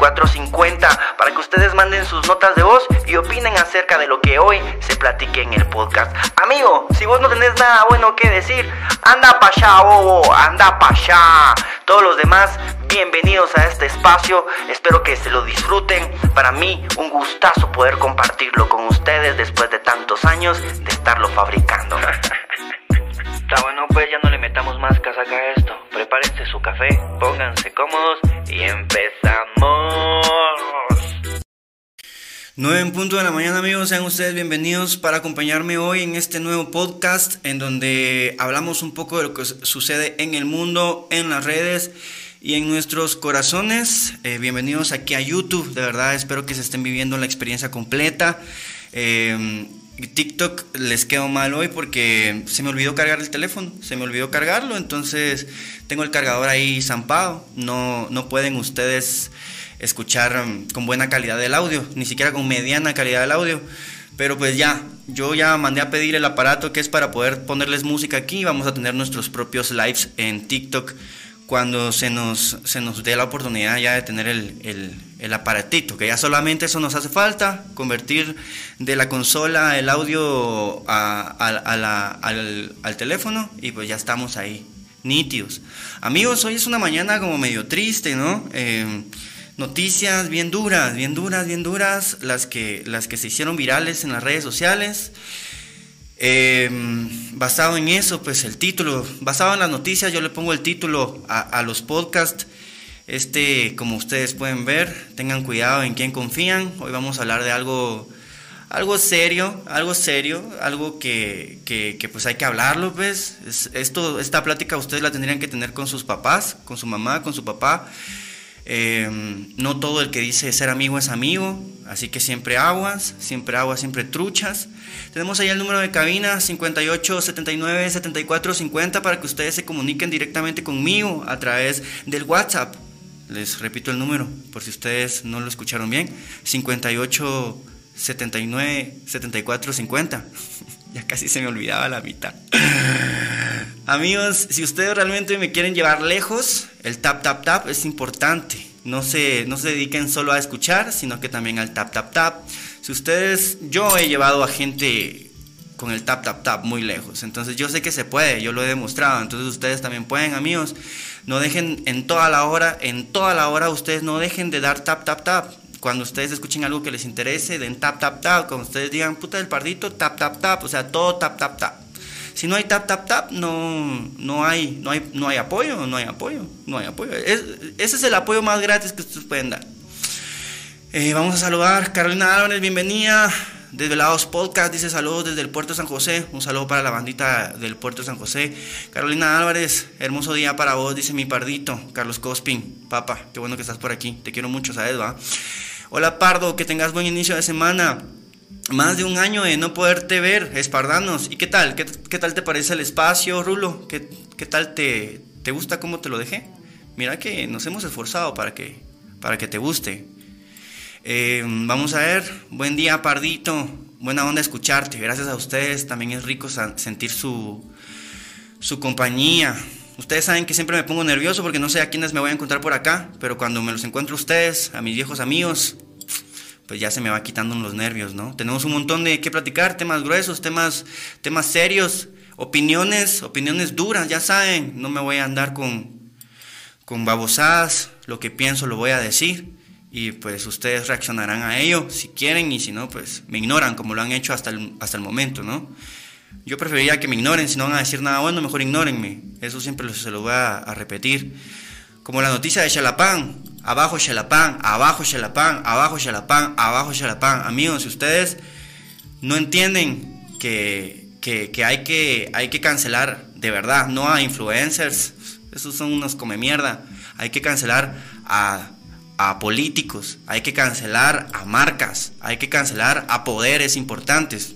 74 50 para que ustedes manden sus notas de voz y opinen acerca de lo que hoy se platique en el podcast. Amigo, si vos no tenés nada bueno que decir, anda pa' allá, bobo, anda pa' allá. Todos los demás, bienvenidos a este espacio. Espero que se lo disfruten. Para mí, un gustazo poder compartirlo con ustedes después de tantos años de estarlo fabricando. Está bueno, pues ya no le metamos más casaca a esto. Prepárense su café, pónganse cómodos y empezamos. 9 en punto de la mañana amigos, sean ustedes bienvenidos para acompañarme hoy en este nuevo podcast en donde hablamos un poco de lo que sucede en el mundo, en las redes y en nuestros corazones. Eh, bienvenidos aquí a YouTube, de verdad espero que se estén viviendo la experiencia completa. Eh, TikTok les quedó mal hoy porque se me olvidó cargar el teléfono, se me olvidó cargarlo, entonces tengo el cargador ahí zampado, no, no pueden ustedes escuchar um, con buena calidad el audio, ni siquiera con mediana calidad del audio, pero pues ya, yo ya mandé a pedir el aparato que es para poder ponerles música aquí, vamos a tener nuestros propios lives en TikTok cuando se nos, se nos dé la oportunidad ya de tener el, el, aparatito, que ya solamente eso nos hace falta, convertir de la consola el audio a, al, al, teléfono y pues ya estamos ahí, nítidos. Amigos, hoy es una mañana como medio triste, ¿no? Eh, noticias bien duras, bien duras, bien duras, las que, las que se hicieron virales en las redes sociales. Em, basado en eso, pues el título, basado en las noticias, yo le pongo el título a, los podcasts. Este, como ustedes pueden ver, tengan cuidado en quién confían. Hoy vamos a hablar de algo, algo serio, algo serio, algo que, que, pues hay que hablarlo, pues. esto, esta plática ustedes la tendrían que tener con sus papás, con su mamá, con su papá. Em, no todo el que dice ser amigo es amigo, así que siempre aguas, siempre aguas, siempre truchas. Tenemos ahí el número de cabina 58 79 74 50 para que ustedes se comuniquen directamente conmigo a través del WhatsApp. Les repito el número por si ustedes no lo escucharon bien. 58 79 74 50. ya casi se me olvidaba la mitad. Amigos, si ustedes realmente me quieren llevar lejos, el tap tap tap es importante. No se, no se dediquen solo a escuchar, sino que también al tap tap tap. Si ustedes, yo he llevado a gente con el tap tap tap muy lejos, entonces yo sé que se puede, yo lo he demostrado, entonces ustedes también pueden, amigos. No dejen en toda la hora, en toda la hora ustedes no dejen de dar tap tap tap. Cuando ustedes escuchen algo que les interese, den tap tap tap. Cuando ustedes digan puta del pardito, tap tap tap, o sea, todo tap tap tap. Si no hay tap, tap, tap, no, no, hay, no, hay, no hay apoyo, no hay apoyo, no hay apoyo. ese es el apoyo más gratis que ustedes pueden dar. Eh, vamos a saludar Carolina Álvarez, bienvenida. Desde Lados Podcast dice saludos desde el Puerto San José. Un saludo para la bandita del Puerto San José. Carolina Álvarez, hermoso día para vos, dice mi pardito. Carlos Cospin, papa, qué bueno que estás por aquí. Te quiero mucho, ¿sabes? Va? Hola Pardo, que tengas buen inicio de semana más de un año de no poderte ver, espardanos. ¿Y qué tal? ¿Qué, tal te parece el espacio, Rulo? ¿Qué, qué tal te, te, gusta cómo te lo dejé? Mira que nos hemos esforzado para que, para que te guste. Eh, vamos a ver, buen día, Pardito. Buena onda escucharte. Gracias a ustedes. También es rico sentir su, su compañía. Ustedes saben que siempre me pongo nervioso porque no sé a quiénes me voy a encontrar por acá, pero cuando me los encuentro ustedes, a mis viejos amigos, pues ya se me va quitando los nervios, ¿no? Tenemos un montón de qué platicar, temas gruesos, temas, temas serios, opiniones, opiniones duras, ya saben, no me voy a andar con, con babosadas, lo que pienso lo voy a decir. y pues ustedes reaccionarán a ello si quieren y si no, pues me ignoran como lo han hecho hasta el, hasta el momento, ¿no? Yo preferiría que me ignoren, si no van a decir nada bueno, mejor ignórenme. Eso siempre se lo voy a, repetir. Como la noticia de Chalapán, abajo Chalapán, abajo Chalapán, abajo Chalapán, abajo Chalapán. Amigos, si ustedes no entienden que, que, hay que hay que cancelar de verdad, no a influencers, esos son unos come mierda, hay que cancelar a a políticos, hay que cancelar a marcas, hay que cancelar a poderes importantes.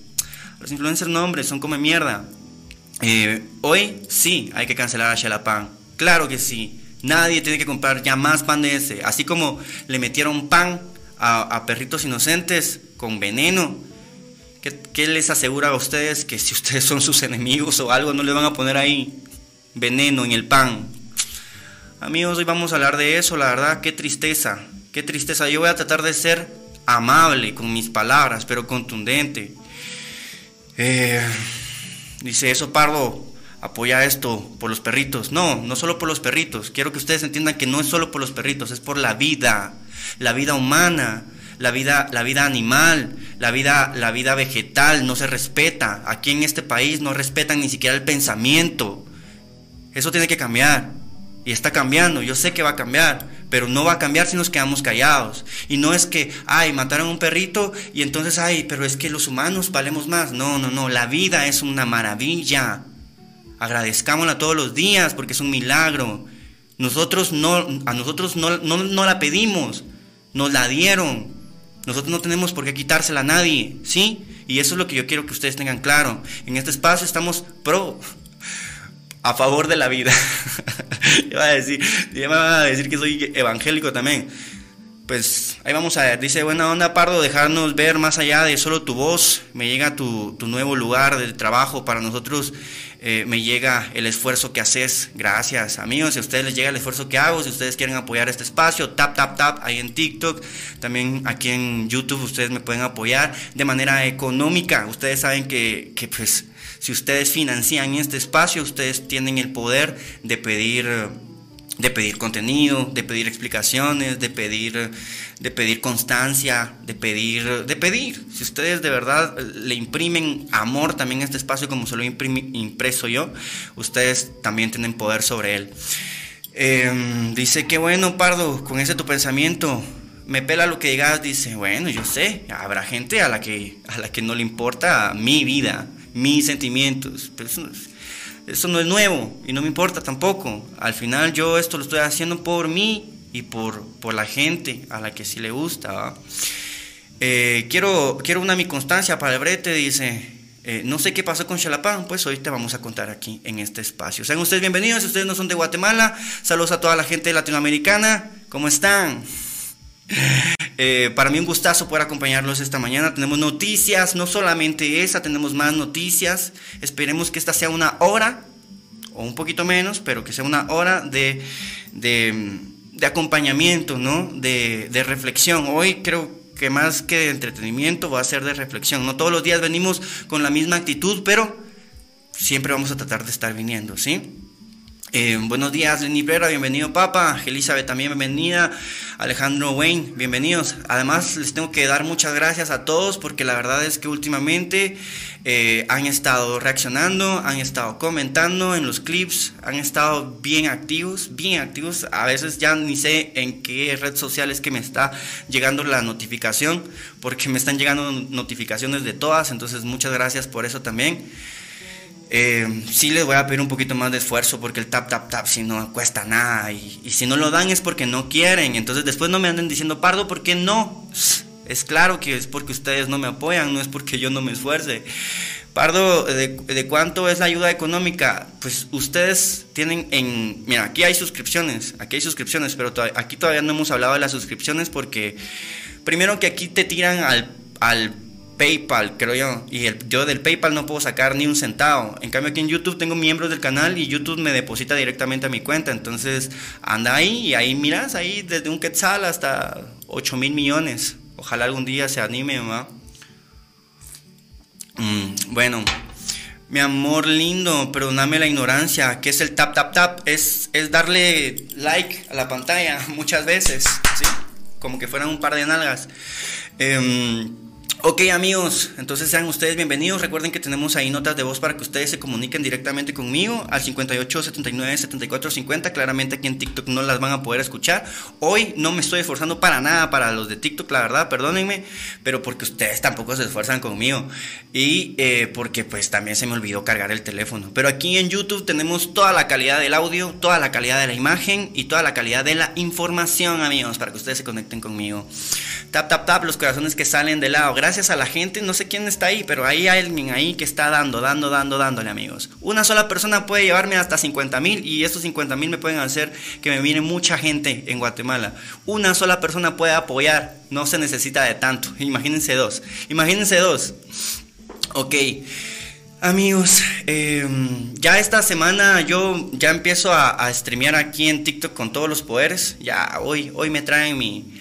Los influencers nombres son como mierda. Eh, hoy sí hay que cancelar a Xalapan. Claro que sí. Nadie tiene que comprar ya más pan de ese. Así como le metieron pan a, perritos inocentes con veneno. ¿Qué, ¿Qué, les asegura a ustedes que si ustedes son sus enemigos o algo no le van a poner ahí veneno en el pan? Amigos, hoy vamos a hablar de eso, la verdad, qué tristeza, qué tristeza. Yo voy a tratar de ser amable con mis palabras, pero contundente. Eh, dice eso, Pardo, apoya esto por los perritos. No, no solo por los perritos. Quiero que ustedes entiendan que no es solo por los perritos, es por la vida, la vida humana, la vida, la vida animal, la vida, la vida vegetal, no se respeta. Aquí en este país no respetan ni siquiera el pensamiento. Eso tiene que cambiar. Y está cambiando, yo sé que va a cambiar, pero no va a cambiar si nos quedamos callados. Y no es que, ay, mataron a un perrito y entonces, ay, pero es que los humanos valemos más. No, no, no, la vida es una maravilla. Agradezcámosla todos los días porque es un milagro. Nosotros no, a nosotros no, no, no la pedimos, nos la dieron. Nosotros no tenemos por qué quitársela a nadie, ¿sí? Y eso es lo que yo quiero que ustedes tengan claro. En este espacio estamos pro a favor de la vida. iba a decir, a decir que soy evangélico también. Pues ahí vamos a ver, dice buena onda Pardo, dejarnos ver más allá de solo tu voz, me llega tu, nuevo lugar de trabajo para nosotros, eh, me llega el esfuerzo que haces, gracias amigos, si a ustedes les llega el esfuerzo que hago, si ustedes quieren apoyar este espacio, tap, tap, tap, ahí en TikTok, también aquí en YouTube ustedes me pueden apoyar de manera económica, ustedes saben que, que pues si ustedes financian este espacio, ustedes tienen el poder de pedir de pedir contenido, de pedir explicaciones, de pedir, de pedir constancia, de pedir, de pedir. Si ustedes de verdad le imprimen amor también a este espacio como se lo he impreso yo, ustedes también tienen poder sobre él. Em, dice que bueno, Pardo, con ese tu pensamiento, me pela lo que digas, dice, bueno, yo sé, habrá gente a la que, a la que no le importa mi vida, mis sentimientos. Pero nuevo y no me importa tampoco. Al final yo esto lo estoy haciendo por mí y por, por la gente a la que sí le gusta. Eh, quiero, quiero una mi constancia para el brete, dice. Eh, no sé qué pasó con Xalapán, pues hoy te vamos a contar aquí en este espacio. Sean ustedes bienvenidos, si ustedes no son de Guatemala, saludos a toda la gente latinoamericana, ¿cómo están? Eh, para mí un gustazo poder acompañarlos esta mañana. Tenemos noticias, no solamente esa, tenemos más noticias. Esperemos que esta sea una hora, o un poquito menos, pero que sea una hora de, de, acompañamiento, ¿no? De, de, reflexión. Hoy creo que más que de entretenimiento va a ser de reflexión. No todos los días venimos con la misma actitud, pero siempre vamos a tratar de estar viniendo, ¿sí? Eh, buenos días, Lenny Vera, bienvenido Papa, Elizabeth también bienvenida, Alejandro Wayne, bienvenidos. Además, les tengo que dar muchas gracias a todos porque la verdad es que últimamente eh, han estado reaccionando, han estado comentando en los clips, han estado bien activos, bien activos. A veces ya ni sé en qué red social es que me está llegando la notificación porque me están llegando notificaciones de todas, entonces muchas gracias por eso también. Eh, sí les voy a pedir un poquito más de esfuerzo porque el tap, tap, tap si no cuesta nada y, si no lo dan es porque no quieren. Entonces después no me anden diciendo, Pardo, ¿por qué no? Es claro que es porque ustedes no me apoyan, no es porque yo no me esfuerce. Pardo, ¿de, cuánto es la ayuda económica? Pues ustedes tienen en... Mira, aquí hay suscripciones, aquí hay suscripciones, pero aquí todavía no hemos hablado de las suscripciones porque primero que aquí te tiran al, al PayPal, creo yo. Y el, yo del PayPal no puedo sacar ni un centavo. En cambio aquí en YouTube tengo miembros del canal y YouTube me deposita directamente a mi cuenta. Entonces anda ahí y ahí miras, ahí desde un quetzal hasta 8 mil millones. Ojalá algún día se anime, ¿va? Mm, bueno, mi amor lindo, perdóname la ignorancia. ¿Qué es el tap tap tap? Es, es darle like a la pantalla muchas veces, ¿sí? como que fueran un par de nalgas. Em, Ok amigos, entonces sean ustedes bienvenidos. Recuerden que tenemos ahí notas de voz para que ustedes se comuniquen directamente conmigo al 58 79 74 50. Claramente aquí en TikTok no las van a poder escuchar. Hoy no me estoy esforzando para nada para los de TikTok, la verdad, perdónenme, pero porque ustedes tampoco se esfuerzan conmigo y eh, porque pues también se me olvidó cargar el teléfono. Pero aquí en YouTube tenemos toda la calidad del audio, toda la calidad de la imagen y toda la calidad de la información, amigos, para que ustedes se conecten conmigo. Tap, tap, tap, los corazones que salen de lado. Gracias a la gente, no sé quién está ahí, pero ahí hay alguien ahí que está dando, dando, dando, dándole, amigos. Una sola persona puede llevarme hasta 50 mil y estos 50 mil me pueden hacer que me viene mucha gente en Guatemala. Una sola persona puede apoyar, no se necesita de tanto. Imagínense dos. Imagínense dos. Ok. Amigos, em, ya esta semana yo ya empiezo a, a streamear aquí en TikTok con todos los poderes. Ya hoy, hoy me traen mi,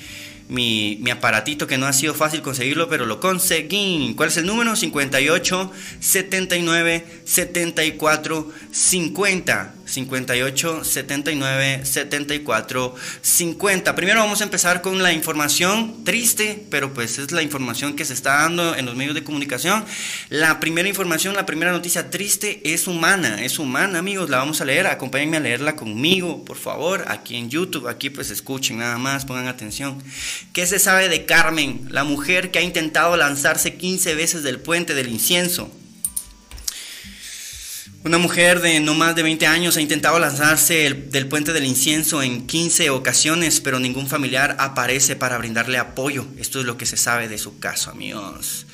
mi, mi, aparatito que no ha sido fácil conseguirlo, pero lo conseguí. ¿Cuál es el número? 58 79 74 50. 58 79 74 50. Primero vamos a empezar con la información triste, pero pues es la información que se está dando en los medios de comunicación. La primera información, la primera noticia triste es humana, es humana, amigos. La vamos a leer. Acompáñenme a leerla conmigo, por favor, aquí en YouTube. Aquí pues escuchen nada más, pongan atención. ¿Qué se sabe de Carmen, la mujer que ha intentado lanzarse 15 veces del puente del incienso? Una mujer de no más de 20 años ha intentado lanzarse del puente del incienso en 15 ocasiones, pero ningún familiar aparece para brindarle apoyo. Esto es lo que se sabe de su caso, amigos.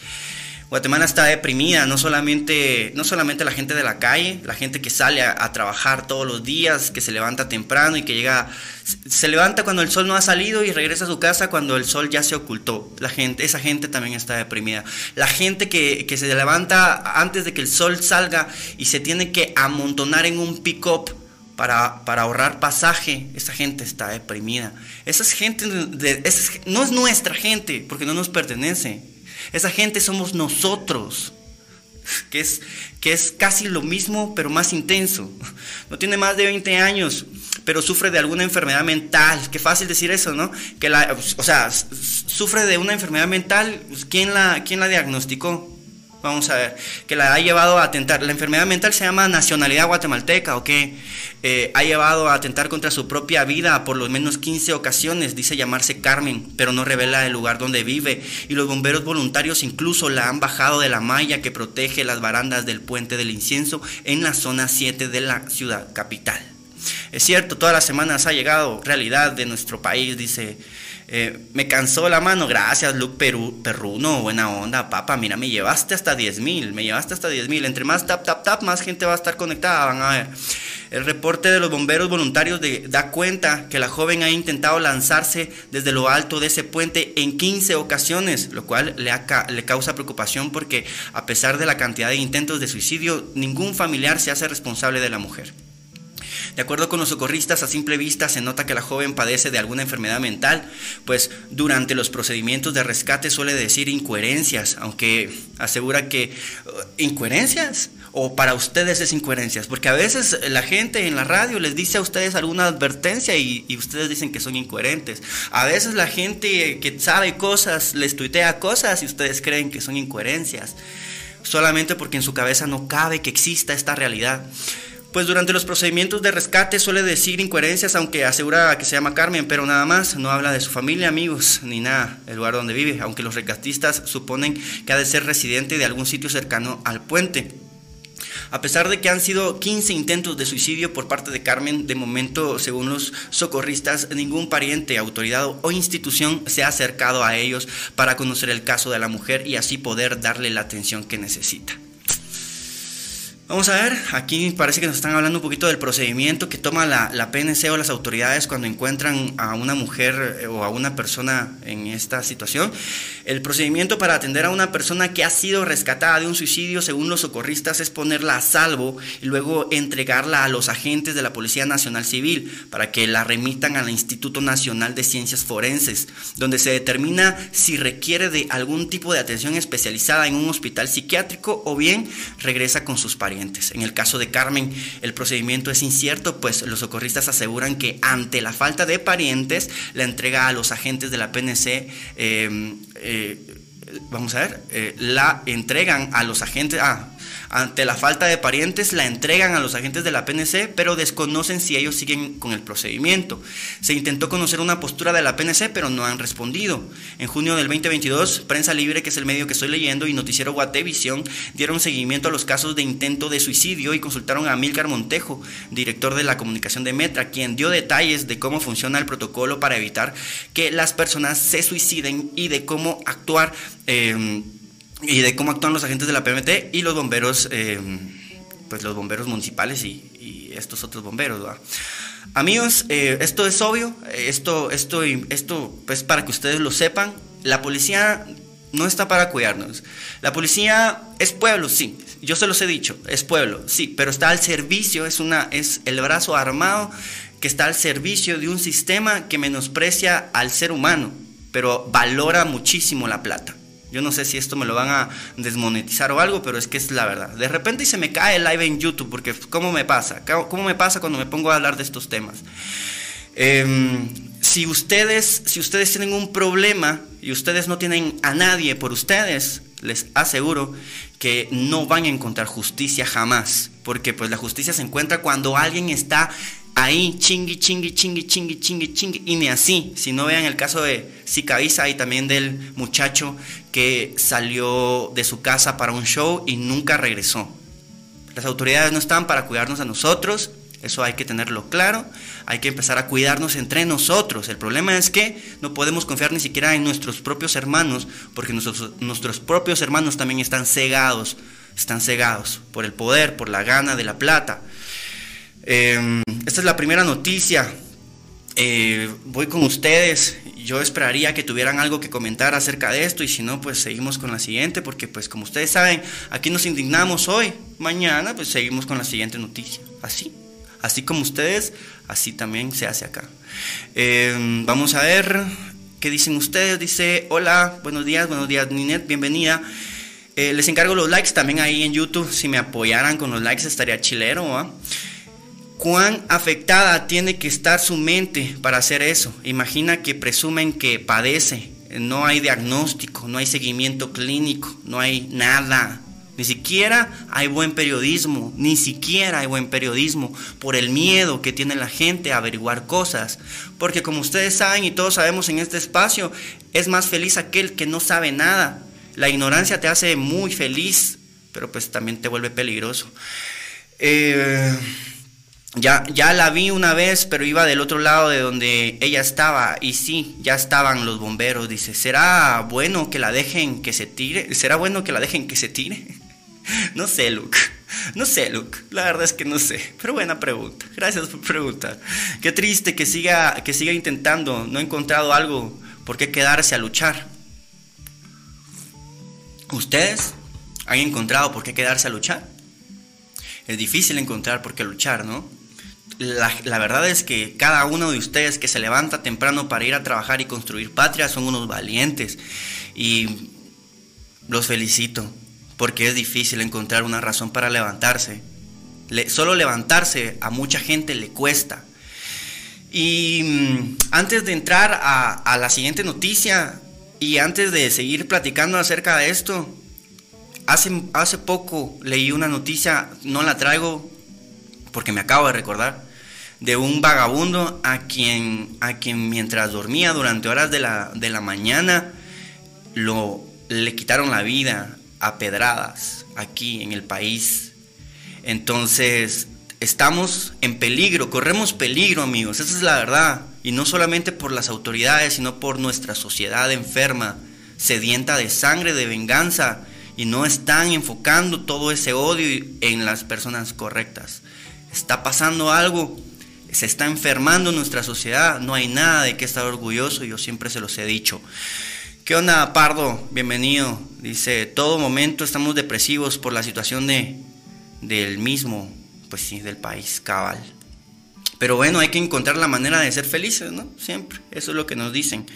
Guatemala está deprimida, no solamente, no solamente la gente de la calle, la gente que sale a, trabajar todos los días, que se levanta temprano y que llega, se, levanta cuando el sol no ha salido y regresa a su casa cuando el sol ya se ocultó. La gente, esa gente también está deprimida. La gente que, que se levanta antes de que el sol salga y se tiene que amontonar en un pick-up para, para, ahorrar pasaje, esa gente está deprimida. Esa gente no es nuestra gente porque no nos pertenece. Esa gente somos nosotros, que es, que es casi lo mismo, pero más intenso. No tiene más de 20 años, pero sufre de alguna enfermedad mental. Qué fácil decir eso, ¿no? Que la, o sea, sufre de una enfermedad mental. ¿Quién la, quién la diagnosticó? Vamos a ver, que la ha llevado a atentar. La enfermedad mental se llama nacionalidad guatemalteca, ¿o qué? Eh, ha llevado a atentar contra su propia vida por lo menos 15 ocasiones. Dice llamarse Carmen, pero no revela el lugar donde vive. Y los bomberos voluntarios incluso la han bajado de la malla que protege las barandas del puente del incienso en la zona 7 de la ciudad capital. Es cierto, todas las semanas ha llegado realidad de nuestro país, dice eh, me cansó la mano, gracias Luke Perú, Perruno, buena onda, papá, mira, me llevaste hasta 10 mil, me llevaste hasta 10 mil, entre más tap, tap, tap, más gente va a estar conectada, van a ver. El reporte de los bomberos voluntarios da cuenta que la joven ha intentado lanzarse desde lo alto de ese puente en 15 ocasiones, lo cual le causa preocupación porque a pesar de la cantidad de intentos de suicidio, ningún familiar se hace responsable de la mujer. De acuerdo con los socorristas, a simple vista se nota que la joven padece de alguna enfermedad mental, pues durante los procedimientos de rescate suele decir incoherencias, aunque asegura que uh, incoherencias o para ustedes es incoherencias, porque a veces la gente en la radio les dice a ustedes alguna advertencia y, y, ustedes dicen que son incoherentes. A veces la gente que sabe cosas les tuitea cosas y ustedes creen que son incoherencias, solamente porque en su cabeza no cabe que exista esta realidad. Pues durante los procedimientos de rescate suele decir incoherencias, aunque asegura que se llama Carmen, pero nada más, no habla de su familia, amigos, ni nada, el lugar donde vive, aunque los rescatistas suponen que ha de ser residente de algún sitio cercano al puente. A pesar de que han sido 15 intentos de suicidio por parte de Carmen, de momento, según los socorristas, ningún pariente, autoridad o institución se ha acercado a ellos para conocer el caso de la mujer y así poder darle la atención que necesita. Vamos a ver, aquí parece que nos están hablando un poquito del procedimiento que toma la, la, PNC o las autoridades cuando encuentran a una mujer eh, o a una persona en esta situación. El procedimiento para atender a una persona que ha sido rescatada de un suicidio, según los socorristas, es ponerla a salvo y luego entregarla a los agentes de la Policía Nacional Civil para que la remitan al Instituto Nacional de Ciencias Forenses, donde se determina si requiere de algún tipo de atención especializada en un hospital psiquiátrico o bien regresa con sus parientes. En el caso de Carmen, el procedimiento es incierto, pues los socorristas aseguran que ante la falta de parientes, la entrega a los agentes de la PNC eh, eh, vamos a ver, eh, la entregan a los agentes, ah, ante la falta de parientes, la entregan a los agentes de la PNC, pero desconocen si ellos siguen con el procedimiento. Se intentó conocer una postura de la PNC, pero no han respondido. En junio del 2022, Prensa Libre, que es el medio que estoy leyendo, y Noticiero Guatevisión dieron seguimiento a los casos de intento de suicidio y consultaron a Milcar Montejo, director de la comunicación de Metra, quien dio detalles de cómo funciona el protocolo para evitar que las personas se suiciden y de cómo actuar. Eh, y de cómo actúan los agentes de la PMT y los bomberos, eh, pues los bomberos municipales y, estos otros bomberos. Amigos, eh, esto es obvio, esto, esto, esto, pues para que ustedes lo sepan, la policía no está para cuidarnos. La policía es pueblo, sí, yo se los he dicho, es pueblo, sí, pero está al servicio, es, una, es el brazo armado que está al servicio de un sistema que menosprecia al ser humano, pero valora muchísimo la plata. Yo no sé si esto me lo van a desmonetizar o algo, pero es que es la verdad. De repente se me cae el live en YouTube, porque ¿cómo me pasa? ¿Cómo me pasa cuando me pongo a hablar de estos temas? Em, si, ustedes, si ustedes tienen un problema y ustedes no tienen a nadie por ustedes, les aseguro que no van a encontrar justicia jamás, porque pues la justicia se encuentra cuando alguien está ahí chingui, chingui, chingui, chingui, chingui, chingui, y ni así. Si no vean el caso de Sicavisa y también del muchacho que salió de su casa para un show y nunca regresó. Las autoridades no están para cuidarnos a nosotros, eso hay que tenerlo claro. Hay que empezar a cuidarnos entre nosotros. El problema es que no podemos confiar ni siquiera en nuestros propios hermanos, porque nuestros, nuestros propios hermanos también están cegados, están cegados por el poder, por la gana de la plata. Em, esta es la primera noticia. Eh, voy con ustedes. Yo esperaría que tuvieran algo que comentar acerca de esto y si no, pues seguimos con la siguiente, porque pues como ustedes saben, aquí nos indignamos hoy, mañana pues seguimos con la siguiente noticia. Así, así como ustedes, así también se hace acá. Em, vamos a ver qué dicen ustedes. Dice, hola, buenos días, buenos días Ninet, bienvenida. Eh, les encargo los likes también ahí en YouTube. Si me apoyaran con los likes estaría chilero. Cuán afectada tiene que estar su mente para hacer eso. Imagina que presumen que padece, no hay diagnóstico, no hay seguimiento clínico, no hay nada. Ni siquiera hay buen periodismo, ni siquiera hay buen periodismo por el miedo que tiene la gente a averiguar cosas. Porque como ustedes saben y todos sabemos en este espacio, es más feliz aquel que no sabe nada. La ignorancia te hace muy feliz, pero pues también te vuelve peligroso. Eh, ya, ya la vi una vez, pero iba del otro lado de donde ella estaba. Y sí, ya estaban los bomberos. Dice, ¿será bueno que la dejen que se tire? ¿Será bueno que la dejen que se tire? no sé, Luke. No sé, Luke. La verdad es que no sé. Pero buena pregunta. Gracias por preguntar. Qué triste que siga, que siga intentando. No ha encontrado algo por qué quedarse a luchar. ¿Ustedes han encontrado por qué quedarse a luchar? Es difícil encontrar por qué luchar, ¿no? La, verdad es que cada uno de ustedes que se levanta temprano para ir a trabajar y construir patria son unos valientes. Y los felicito, porque es difícil encontrar una razón para levantarse. solo levantarse a mucha gente le cuesta. Y mm, antes de entrar a, a la siguiente noticia y antes de seguir platicando acerca de esto, hace, hace poco leí una noticia, no la traigo porque me acabo de recordar, de un vagabundo a quien, a quien mientras dormía durante horas de la, de la mañana, lo, le quitaron la vida a pedradas aquí en el país. Entonces, estamos en peligro, corremos peligro, amigos, esa es la verdad. Y no solamente por las autoridades, sino por nuestra sociedad enferma, sedienta de sangre, de venganza, y no están enfocando todo ese odio en las personas correctas. Está pasando algo se está enfermando nuestra sociedad, no hay nada de qué estar orgulloso, yo siempre se los he dicho. ¿Qué onda, Pardo? Bienvenido. Dice, todo momento estamos depresivos por la situación de, del mismo, pues sí, del país, cabal. Pero bueno, hay que encontrar la manera de ser felices, ¿no? Siempre, eso es lo que nos dicen.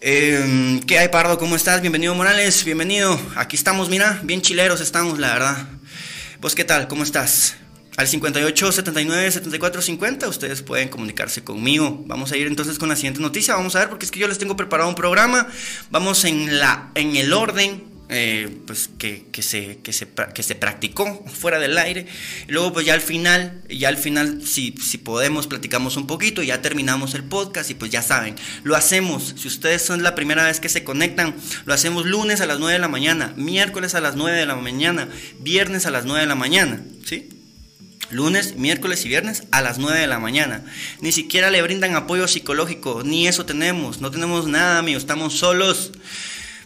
Em, ¿Qué hay, Pardo? ¿Cómo estás? Bienvenido, Morales, bienvenido. Aquí estamos, mira, bien chileros estamos, la verdad. Pues qué tal, ¿cómo estás? Al 58 79 74 50 ustedes pueden comunicarse conmigo. Vamos a ir entonces con la siguiente noticia. Vamos a ver porque es que yo les tengo preparado un programa. Vamos en la en el orden eh, pues que, que, se, que, se, que se practicó fuera del aire. Y luego pues ya al final, ya al final si, si podemos platicamos un poquito, ya terminamos el podcast y pues ya saben, lo hacemos, si ustedes son la primera vez que se conectan, lo hacemos lunes a las 9 de la mañana, miércoles a las 9 de la mañana, viernes a las 9 de la mañana, ¿sí? Lunes, miércoles y viernes a las 9 de la mañana. Ni siquiera le brindan apoyo psicológico, ni eso tenemos. No tenemos nada, amigos, estamos solos.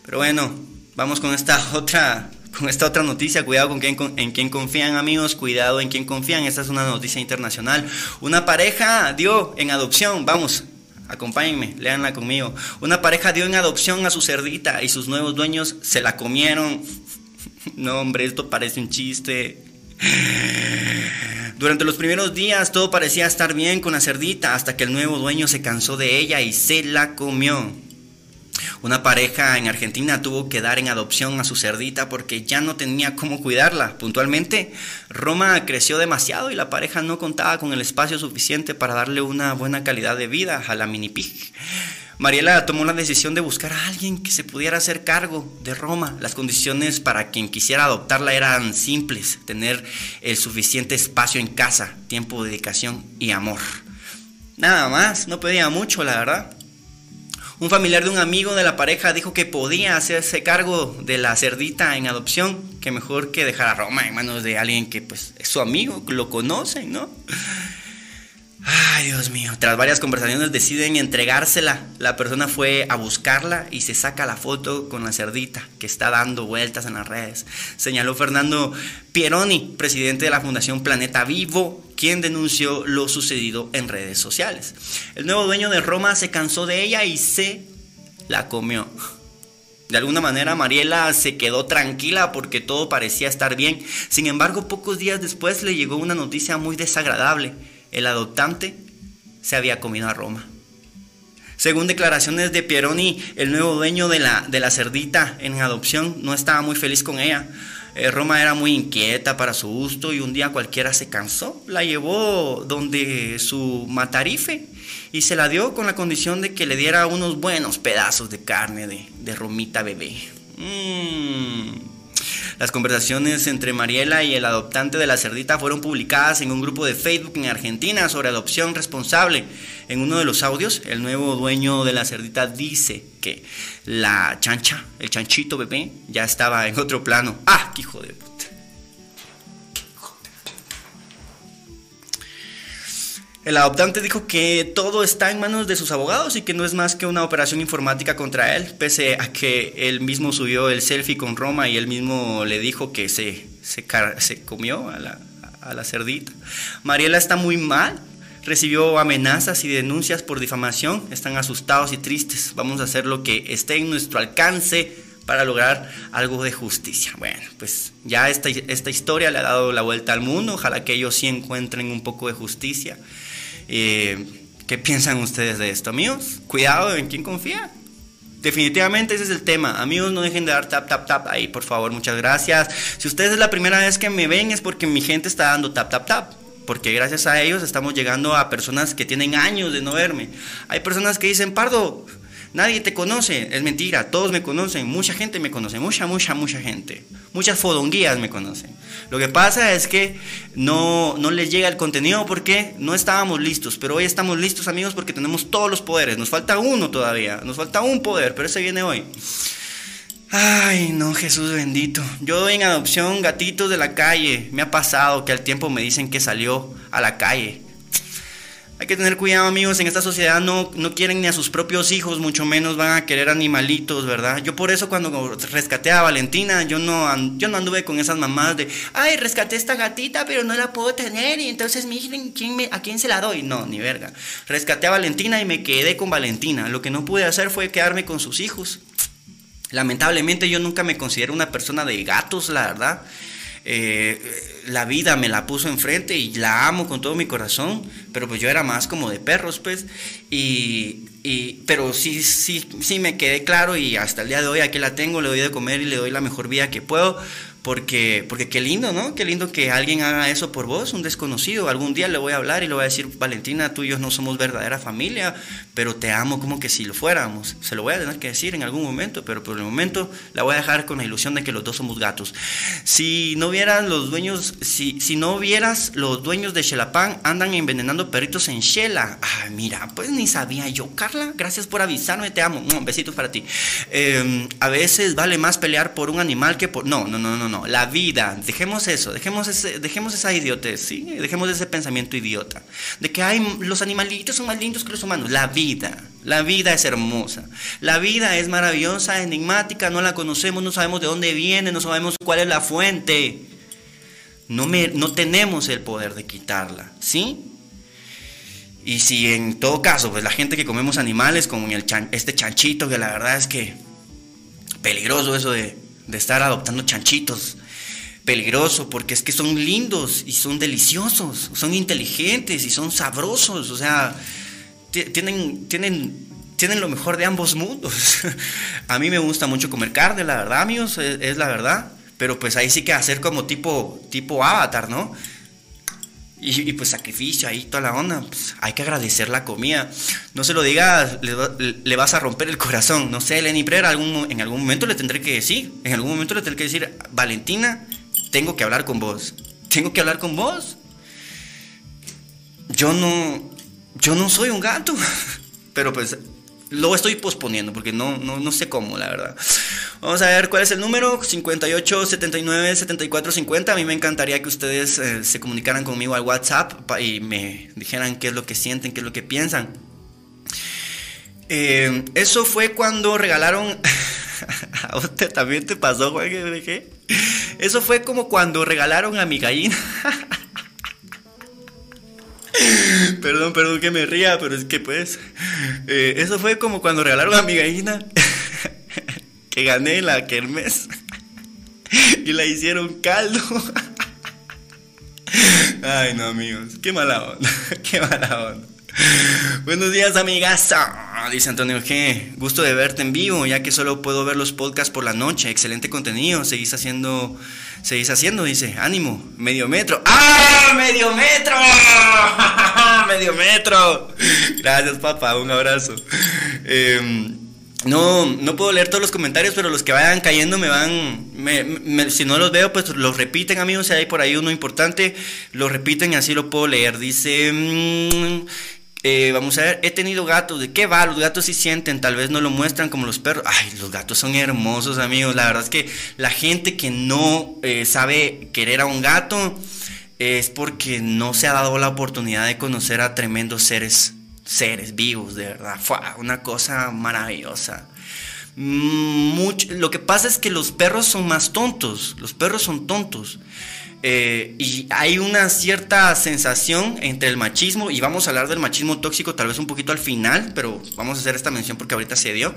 Pero bueno, vamos con esta otra con esta otra noticia, cuidado con quien, en quién confían amigos, cuidado en quién confían, esta es una noticia internacional. Una pareja dio en adopción, vamos, acompáñenme, léanla conmigo. Una pareja dio en adopción a su cerdita y sus nuevos dueños se la comieron. No, hombre, esto parece un chiste. Durante los primeros días todo parecía estar bien con la cerdita hasta que el nuevo dueño se cansó de ella y se la comió. Una pareja en Argentina tuvo que dar en adopción a su cerdita porque ya no tenía cómo cuidarla. Puntualmente, Roma creció demasiado y la pareja no contaba con el espacio suficiente para darle una buena calidad de vida a la mini pig. Mariela tomó la decisión de buscar a alguien que se pudiera hacer cargo de Roma. Las condiciones para quien quisiera adoptarla eran simples, tener el suficiente espacio en casa, tiempo, dedicación y amor. Nada más, no pedía mucho, la verdad. Un familiar de un amigo de la pareja dijo que podía hacerse cargo de la cerdita en adopción, que mejor que dejar a Roma en manos de alguien que pues es su amigo, lo conocen, ¿no? Ay, Dios mío. Tras varias conversaciones deciden entregársela. La persona fue a buscarla y se saca la foto con la cerdita que está dando vueltas en las redes. Señaló Fernando Pieroni, presidente de la Fundación Planeta Vivo, quien denunció lo sucedido en redes sociales. El nuevo dueño de Roma se cansó de ella y se la comió. De alguna manera Mariela se quedó tranquila porque todo parecía estar bien. Sin embargo, pocos días después le llegó una noticia muy desagradable el adoptante se había comido a Roma. Según declaraciones de Pieroni, el nuevo dueño de la, de la cerdita en adopción no estaba muy feliz con ella. Eh, Roma era muy inquieta para su gusto y un día cualquiera se cansó. La llevó donde su matarife y se la dio con la condición de que le diera unos buenos pedazos de carne de, de Romita bebé. Mmm. Las conversaciones entre Mariela y el adoptante de la cerdita fueron publicadas en un grupo de Facebook en Argentina sobre adopción responsable. En uno de los audios, el nuevo dueño de la cerdita dice que la chancha, el chanchito bebé, ya estaba en otro plano. ¡Ah, qué hijo de El adoptante dijo que todo está en manos de sus abogados y que no es más que una operación informática contra él, pese a que él mismo subió el selfie con Roma y él mismo le dijo que se, se, comió a la, a la cerdita. Mariela está muy mal, recibió amenazas y denuncias por difamación, están asustados y tristes. Vamos a hacer lo que esté en nuestro alcance para lograr algo de justicia. Bueno, pues ya esta, esta historia le ha dado la vuelta al mundo, ojalá que ellos sí encuentren un poco de justicia. Eh, ¿Qué piensan ustedes de esto, amigos? Cuidado en quién confía. Definitivamente ese es el tema. Amigos, no dejen de dar tap, tap, tap ahí, por favor. Muchas gracias. Si ustedes es la primera vez que me ven es porque mi gente está dando tap, tap, tap. Porque gracias a ellos estamos llegando a personas que tienen años de no verme. Hay personas que dicen, Pardo, Nadie te conoce, es mentira, todos me conocen, mucha gente me conoce, mucha, mucha, mucha gente. Muchas fodonguías me conocen. Lo que pasa es que no, no les llega el contenido porque no estábamos listos, pero hoy estamos listos amigos porque tenemos todos los poderes. Nos falta uno todavía, nos falta un poder, pero ese viene hoy. Ay, no, Jesús bendito. Yo doy en adopción gatitos de la calle. Me ha pasado que al tiempo me dicen que salió a la calle. Hay que tener cuidado amigos, en esta sociedad no, no quieren ni a sus propios hijos, mucho menos van a querer animalitos, ¿verdad? Yo por eso cuando rescaté a Valentina, yo no, yo no anduve con esas mamás de, ay, rescaté esta gatita, pero no la puedo tener y entonces miren ¿quién me, a quién se la doy. No, ni verga. Rescaté a Valentina y me quedé con Valentina. Lo que no pude hacer fue quedarme con sus hijos. Lamentablemente yo nunca me considero una persona de gatos, la verdad. Eh, la vida me la puso enfrente y la amo con todo mi corazón, pero pues yo era más como de perros, pues, y, pero sí, sí, sí me quedé claro y hasta el día de hoy aquí la tengo, le doy de comer y le doy la mejor vida que puedo, Porque, porque qué lindo, ¿no? Qué lindo que alguien haga eso por vos, un desconocido. Algún día le voy a hablar y le voy a decir, Valentina, tú y yo no somos verdadera familia, pero te amo como que si lo fuéramos. Se lo voy a tener que decir en algún momento, pero por el momento la voy a dejar con la ilusión de que los dos somos gatos. Si no vieran los dueños, si, si no vieras los dueños de Xelapán andan envenenando perritos en Shela. Ay, mira, pues ni sabía yo. Carla, gracias por avisarme, te amo. Un besito para ti. Em, a veces vale más pelear por un animal que por... No, no, no, no, no la vida, dejemos eso, dejemos, ese, dejemos esa idiotez, ¿sí? Dejemos ese pensamiento idiota, de que hay, los animalitos son más lindos que los humanos. La vida, la vida es hermosa, la vida es maravillosa, enigmática, no la conocemos, no sabemos de dónde viene, no sabemos cuál es la fuente. No, me, no tenemos el poder de quitarla, ¿sí? Y si en todo caso, pues la gente que comemos animales, como el este chanchito, que la verdad es que peligroso eso de de estar adoptando chanchitos. Peligroso, porque es que son lindos y son deliciosos, son inteligentes y son sabrosos, o sea, tienen, tienen, tienen lo mejor de ambos mundos. A mí me gusta mucho comer carne, la verdad, amigos, es, la verdad, pero pues ahí sí que hacer como tipo, tipo avatar, ¿no? Y, pues sacrificio ahí, toda la onda. Pues, hay que agradecer la comida. No se lo digas, le, vas a romper el corazón. No sé, Lenny Prera, algún, en algún momento le tendré que decir. En algún momento le tendré que decir, Valentina, tengo que hablar con vos. Tengo que hablar con vos. Yo no. Yo no soy un gato. Pero pues lo estoy posponiendo porque no, no, no sé cómo, la verdad. Vamos a ver cuál es el número, 58 79 74 50. A mí me encantaría que ustedes eh, se comunicaran conmigo al WhatsApp y me dijeran qué es lo que sienten, qué es lo que piensan. Eh, eso fue cuando regalaron... ¿A usted también te pasó, Juan? Eso fue como cuando regalaron a mi gallina. perdón, perdón que me ría, pero es que pues... Eh, eso fue como cuando regalaron a mi gallina que gané la kermés y la hicieron caldo. Ay, no, amigos, qué mala onda, qué mala onda. Buenos días, amigas. dice Antonio G. Gusto de verte en vivo, ya que solo puedo ver los podcasts por la noche. Excelente contenido. Seguís haciendo, seguís haciendo, dice. Ánimo, medio metro. ¡Ah! ¡Medio metro! ¡Medio metro! Gracias, papá. Un abrazo. Eh, no, no puedo leer todos los comentarios, pero los que vayan cayendo me van. si no los veo, pues los repiten, amigos. Si hay por ahí uno importante, lo repiten y así lo puedo leer. Dice. Mm, eh, vamos a ver, he tenido gatos. ¿De qué va? Los gatos sí sienten, tal vez no lo muestran como los perros. Ay, los gatos son hermosos, amigos. La verdad es que la gente que no eh, sabe querer a un gato es porque no se ha dado la oportunidad de conocer a tremendos seres seres vivos, de verdad. Una cosa maravillosa. Mucho, lo que pasa es que los perros son más tontos, los perros son tontos. Eh, y hay una cierta sensación entre el machismo, y vamos a hablar del machismo tóxico tal vez un poquito al final, pero vamos a hacer esta mención porque ahorita se dio.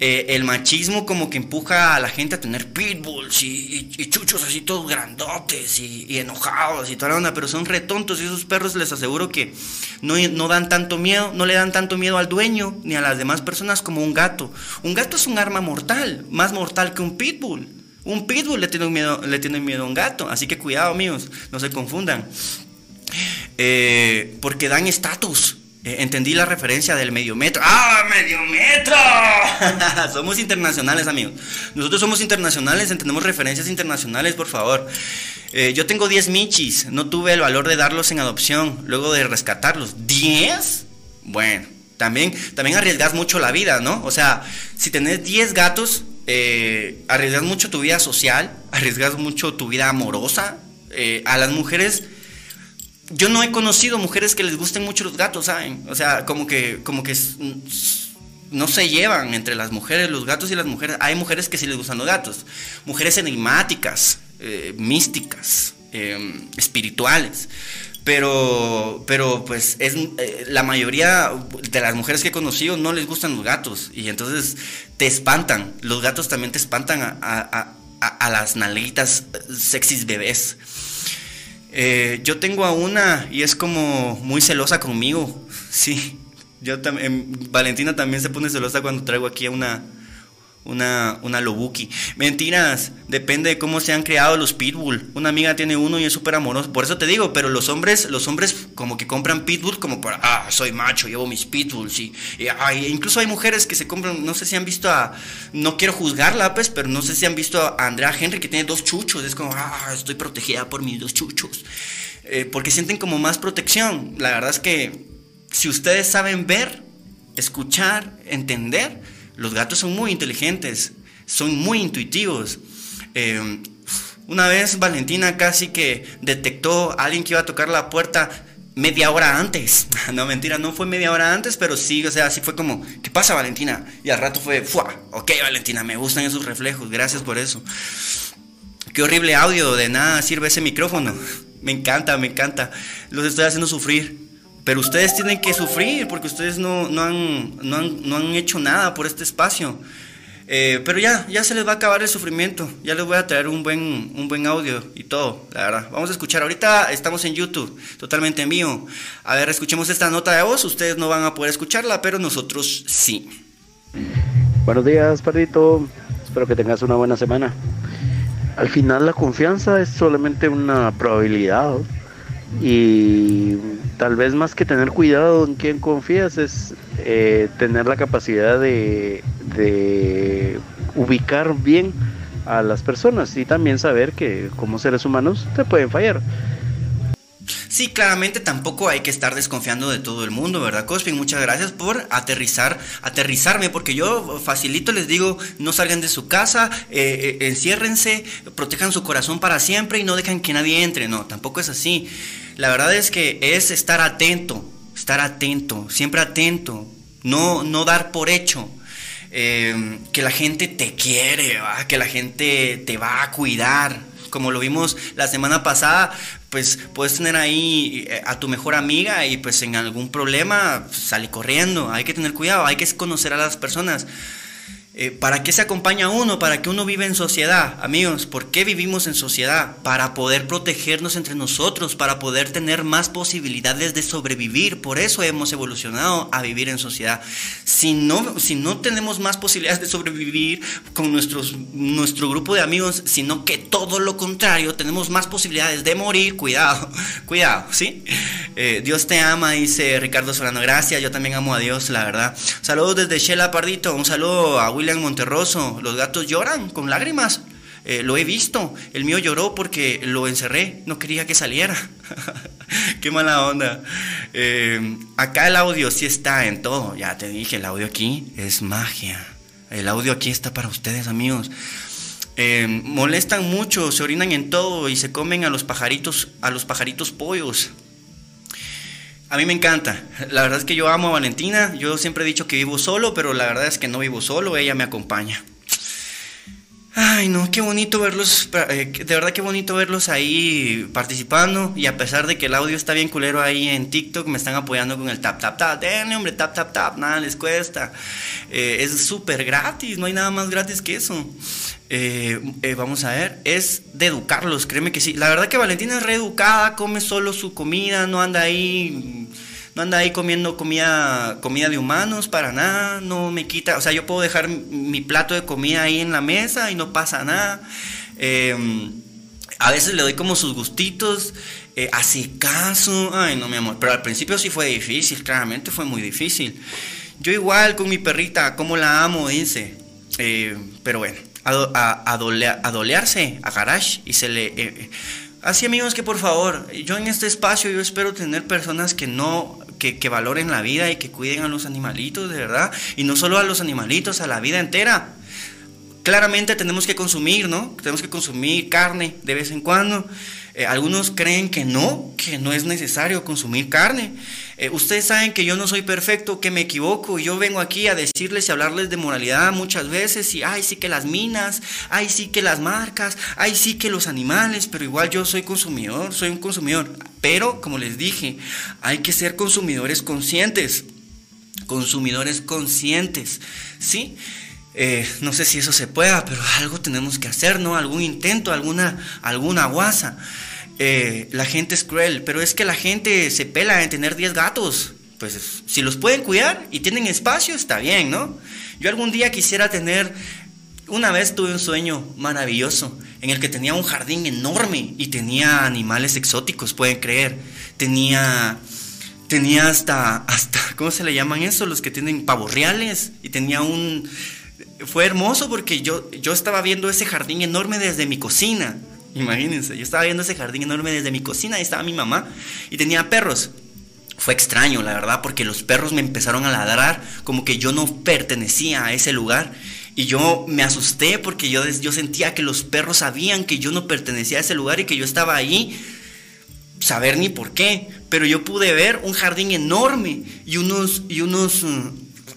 Eh, el machismo como que empuja a la gente a tener pitbulls y, chuchos así todos grandotes y, enojados y toda la onda, pero son retontos y esos perros les aseguro que no, no dan tanto miedo, no le dan tanto miedo al dueño ni a las demás personas como un gato. Un gato es un arma mortal, más mortal que un pitbull. Un pitbull le tiene miedo, le tiene miedo a un gato, así que cuidado, amigos, no se confundan. Eh, porque dan estatus. Eh, entendí la referencia del medio metro. ¡Ah, medio metro! somos internacionales, amigos. Nosotros somos internacionales, entendemos referencias internacionales, por favor. Eh, yo tengo 10 michis, no tuve el valor de darlos en adopción, luego de rescatarlos. ¿10? Bueno, también, también arriesgas mucho la vida, ¿no? O sea, si tenés 10 gatos, eh, arriesgas mucho tu vida social, arriesgas mucho tu vida amorosa. Eh, a las mujeres, yo no he conocido mujeres que les gusten mucho los gatos, ¿saben? O sea, como que, como que no se llevan entre las mujeres, los gatos y las mujeres. Hay mujeres que sí les gustan los gatos. Mujeres enigmáticas, eh, místicas, espirituales. Pero, pero pues es eh, la mayoría de las mujeres que he conocido no les gustan los gatos y entonces te espantan. Los gatos también te espantan a, las nalguitas sexys bebés. Eh, yo tengo a una y es como muy celosa conmigo. Sí, yo también. Valentina también se pone celosa cuando traigo aquí a una, una, una lobuki. Mentiras, depende de cómo se han creado los pitbull. Una amiga tiene uno y es súper amoroso. Por eso te digo, pero los hombres, los hombres como que compran pitbull como para, ah, soy macho, llevo mis pitbulls. Y, incluso hay mujeres que se compran, no sé si han visto a, no quiero juzgarla, pues, pero no sé si han visto a Andrea Henry que tiene dos chuchos. Es como, ah, estoy protegida por mis dos chuchos. Eh, porque sienten como más protección. La verdad es que si ustedes saben ver, escuchar, entender, los gatos son muy inteligentes, son muy intuitivos. Eh, una vez Valentina casi que detectó a alguien que iba a tocar la puerta media hora antes. No, mentira, no fue media hora antes, pero sí, o sea, sí fue como, ¿qué pasa, Valentina? Y al rato fue, ¡fua! Ok, Valentina, me gustan esos reflejos, gracias por eso. Qué horrible audio, de nada sirve ese micrófono. Me encanta, me encanta. Los estoy haciendo sufrir. Pero ustedes tienen que sufrir porque ustedes no, no, han, no, han, no han, hecho nada por este espacio. Eh, pero ya, ya se les va a acabar el sufrimiento. Ya les voy a traer un buen, un buen audio y todo, la verdad. Vamos a escuchar. Ahorita estamos en YouTube, totalmente en vivo. A ver, escuchemos esta nota de voz. Ustedes no van a poder escucharla, pero nosotros sí. Buenos días, perrito. Espero que tengas una buena semana. Al final la confianza es solamente una probabilidad y tal vez más que tener cuidado en quién confías es eh, tener la capacidad de, de ubicar bien a las personas y también saber que como seres humanos te pueden fallar. Sí, claramente tampoco hay que estar desconfiando de todo el mundo, ¿verdad, Cospin? Muchas gracias por aterrizar, aterrizarme, porque yo facilito les digo, no salgan de su casa, eh, eh, enciérrense, protejan su corazón para siempre y no dejan que nadie entre. No, tampoco es así. La verdad es que es estar atento, estar atento, siempre atento, no, no dar por hecho. Eh, que la gente te quiere, que la gente te va a cuidar, como lo vimos la semana pasada, pues puedes tener ahí eh, a tu mejor amiga y pues en algún problema pues, sale corriendo. Hay que tener cuidado, hay que conocer a las personas. Eh, ¿Para qué se acompaña uno? Para que uno vive en sociedad, amigos. ¿Por qué vivimos en sociedad? Para poder protegernos entre nosotros, para poder tener más posibilidades de sobrevivir. Por eso hemos evolucionado a vivir en sociedad. Si no, si no tenemos más posibilidades de sobrevivir con nuestros, nuestro grupo de amigos, sino que todo lo contrario, tenemos más posibilidades de morir, cuidado, cuidado, ¿sí? Eh, Dios te ama, dice Ricardo Solano. Gracias, yo también amo a Dios, la verdad. Saludos desde Shela Pardito, un saludo a William Monterroso, los gatos lloran con lágrimas. Eh, lo he visto. El mío lloró porque lo encerré, no quería que saliera. Qué mala onda. Eh, acá el audio sí está en todo. Ya te dije, el audio aquí es magia. El audio aquí está para ustedes, amigos. Eh, molestan mucho, se orinan en todo y se comen a los pajaritos, a los pajaritos pollos. A mí me encanta. La verdad es que yo amo a Valentina. Yo siempre he dicho que vivo solo, pero la verdad es que no vivo solo, ella me acompaña. Ay, no, qué bonito verlos, eh, de verdad qué bonito verlos ahí participando y a pesar de que el audio está bien culero ahí en TikTok, me están apoyando con el tap, tap, tap, denle hombre, tap, tap, tap, nada les cuesta. Eh, es súper gratis, no hay nada más gratis que eso. Eh, vamos a ver, es de educarlos, créeme que sí. La verdad que Valentina es reeducada, come solo su comida, no anda ahí no anda ahí comiendo comida, comida de humanos para nada, no me quita, o sea, yo puedo dejar mi plato de comida ahí en la mesa y no pasa nada. Em, a veces le doy como sus gustitos, eh, hace caso, ay no mi amor, pero al principio sí fue difícil, claramente fue muy difícil. Yo igual con mi perrita, como la amo, dice, eh, pero bueno, a, a, dolearse a garage y se le... Así amigos que por favor, yo en este espacio yo espero tener personas que no, que, que, valoren la vida y que cuiden a los animalitos, de verdad. Y no solo a los animalitos, a la vida entera. Claramente tenemos que consumir, ¿no? Tenemos que consumir carne de vez en cuando. Eh, algunos creen que no, que no es necesario consumir carne. Eh, ustedes saben que yo no soy perfecto, que me equivoco. Yo vengo aquí a decirles y hablarles de moralidad muchas veces. Y ay, sí que las minas, ay, sí que las marcas, ay, sí que los animales. Pero igual yo soy consumidor, soy un consumidor. Pero, como les dije, hay que ser consumidores conscientes. Consumidores conscientes, ¿sí? Eh, no sé si eso se pueda, pero algo tenemos que hacer, ¿no? Algún intento, alguna, alguna guasa. Eh, la gente es cruel, pero es que la gente se pela en tener 10 gatos. Pues si los pueden cuidar y tienen espacio, está bien, ¿no? Yo algún día quisiera tener una vez tuve un sueño maravilloso en el que tenía un jardín enorme y tenía animales exóticos, pueden creer. Tenía tenía hasta hasta ¿cómo se le llaman eso? Los que tienen pavos reales y tenía un fue hermoso porque yo yo estaba viendo ese jardín enorme desde mi cocina. Imagínense, yo estaba viendo ese jardín enorme desde mi cocina y estaba mi mamá y tenía perros fue extraño, la verdad, porque los perros me empezaron a ladrar como que yo no pertenecía a ese lugar. Y yo me asusté porque yo, yo sentía que los perros sabían que yo no pertenecía a ese lugar y que yo estaba ahí, saber ni por qué. Pero yo pude ver un jardín enorme y unos, y unos mm,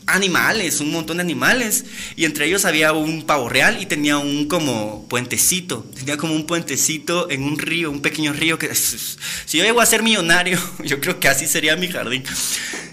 animales, un montón de animales. Y entre ellos había un pavo real y tenía un como puentecito. Tenía como un puentecito en un río, un pequeño río que si yo llego a ser millonario, yo creo que así sería mi jardín.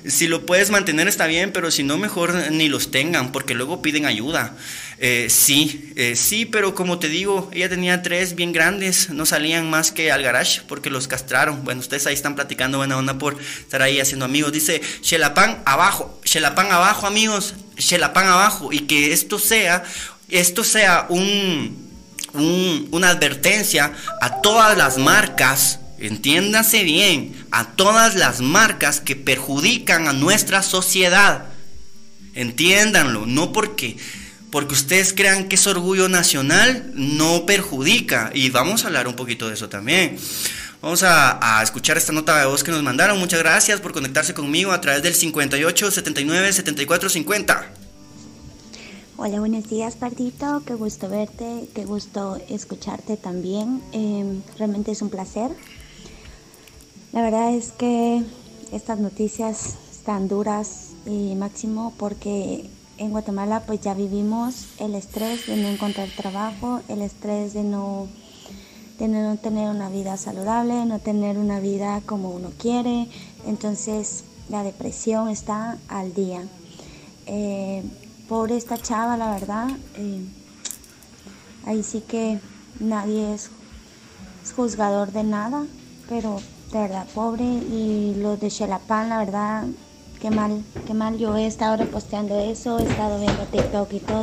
Si lo puedes mantener está bien, pero si no, mejor ni los tengan, porque luego piden ayuda. Eh, sí, eh, sí, pero como te digo, ella tenía tres bien grandes, no salían más que al garage porque los castraron. Bueno, ustedes ahí están platicando buena onda por estar ahí haciendo amigos. Dice, Shelapan abajo, Shelapan abajo, amigos, Shelapan abajo. Y que esto sea, esto sea un, un, una advertencia a todas las marcas entiéndase bien, a todas las marcas que perjudican a nuestra sociedad. Entiéndanlo, no porque porque ustedes crean que es orgullo nacional, no perjudica. Y vamos a hablar un poquito de eso también. Vamos a, escuchar esta nota de voz que nos mandaron. Muchas gracias por conectarse conmigo a través del 58 79 74 50. Hola, buenos días, Pardito. Qué gusto verte, qué gusto escucharte también. Eh, realmente es un placer. La verdad es que estas noticias están duras y máximo porque en Guatemala pues ya vivimos el estrés de no encontrar trabajo, el estrés de no, de no tener una vida saludable, no tener una vida como uno quiere. Entonces la depresión está al día. Eh, por esta chava, la verdad, eh, ahí sí que nadie es juzgador de nada, pero de verdad, pobre. Y los de Xelapan, la verdad, qué mal, qué mal. Yo he estado reposteando eso, he estado viendo TikTok y todo,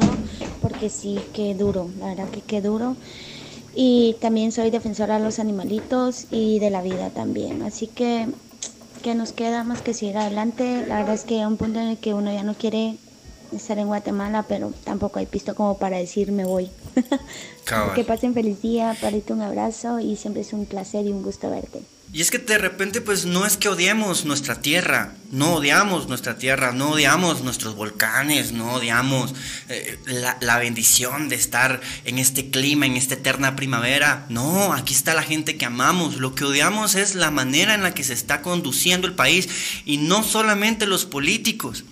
porque sí, qué duro, la verdad que qué duro. Y también soy defensora de los animalitos y de la vida también. Así que, ¿qué nos queda más que seguir adelante? La verdad es que hay un punto en el que uno ya no quiere estar en Guatemala, pero tampoco hay pisto como para decir me voy. que pasen feliz día, parito un abrazo y siempre es un placer y un gusto verte. Y es que de repente pues no es que odiemos nuestra tierra, no odiamos nuestra tierra, no odiamos nuestros volcanes, no odiamos eh, la, la, bendición de estar en este clima, en esta eterna primavera. No, aquí está la gente que amamos. Lo que odiamos es la manera en la que se está conduciendo el país y no solamente los políticos.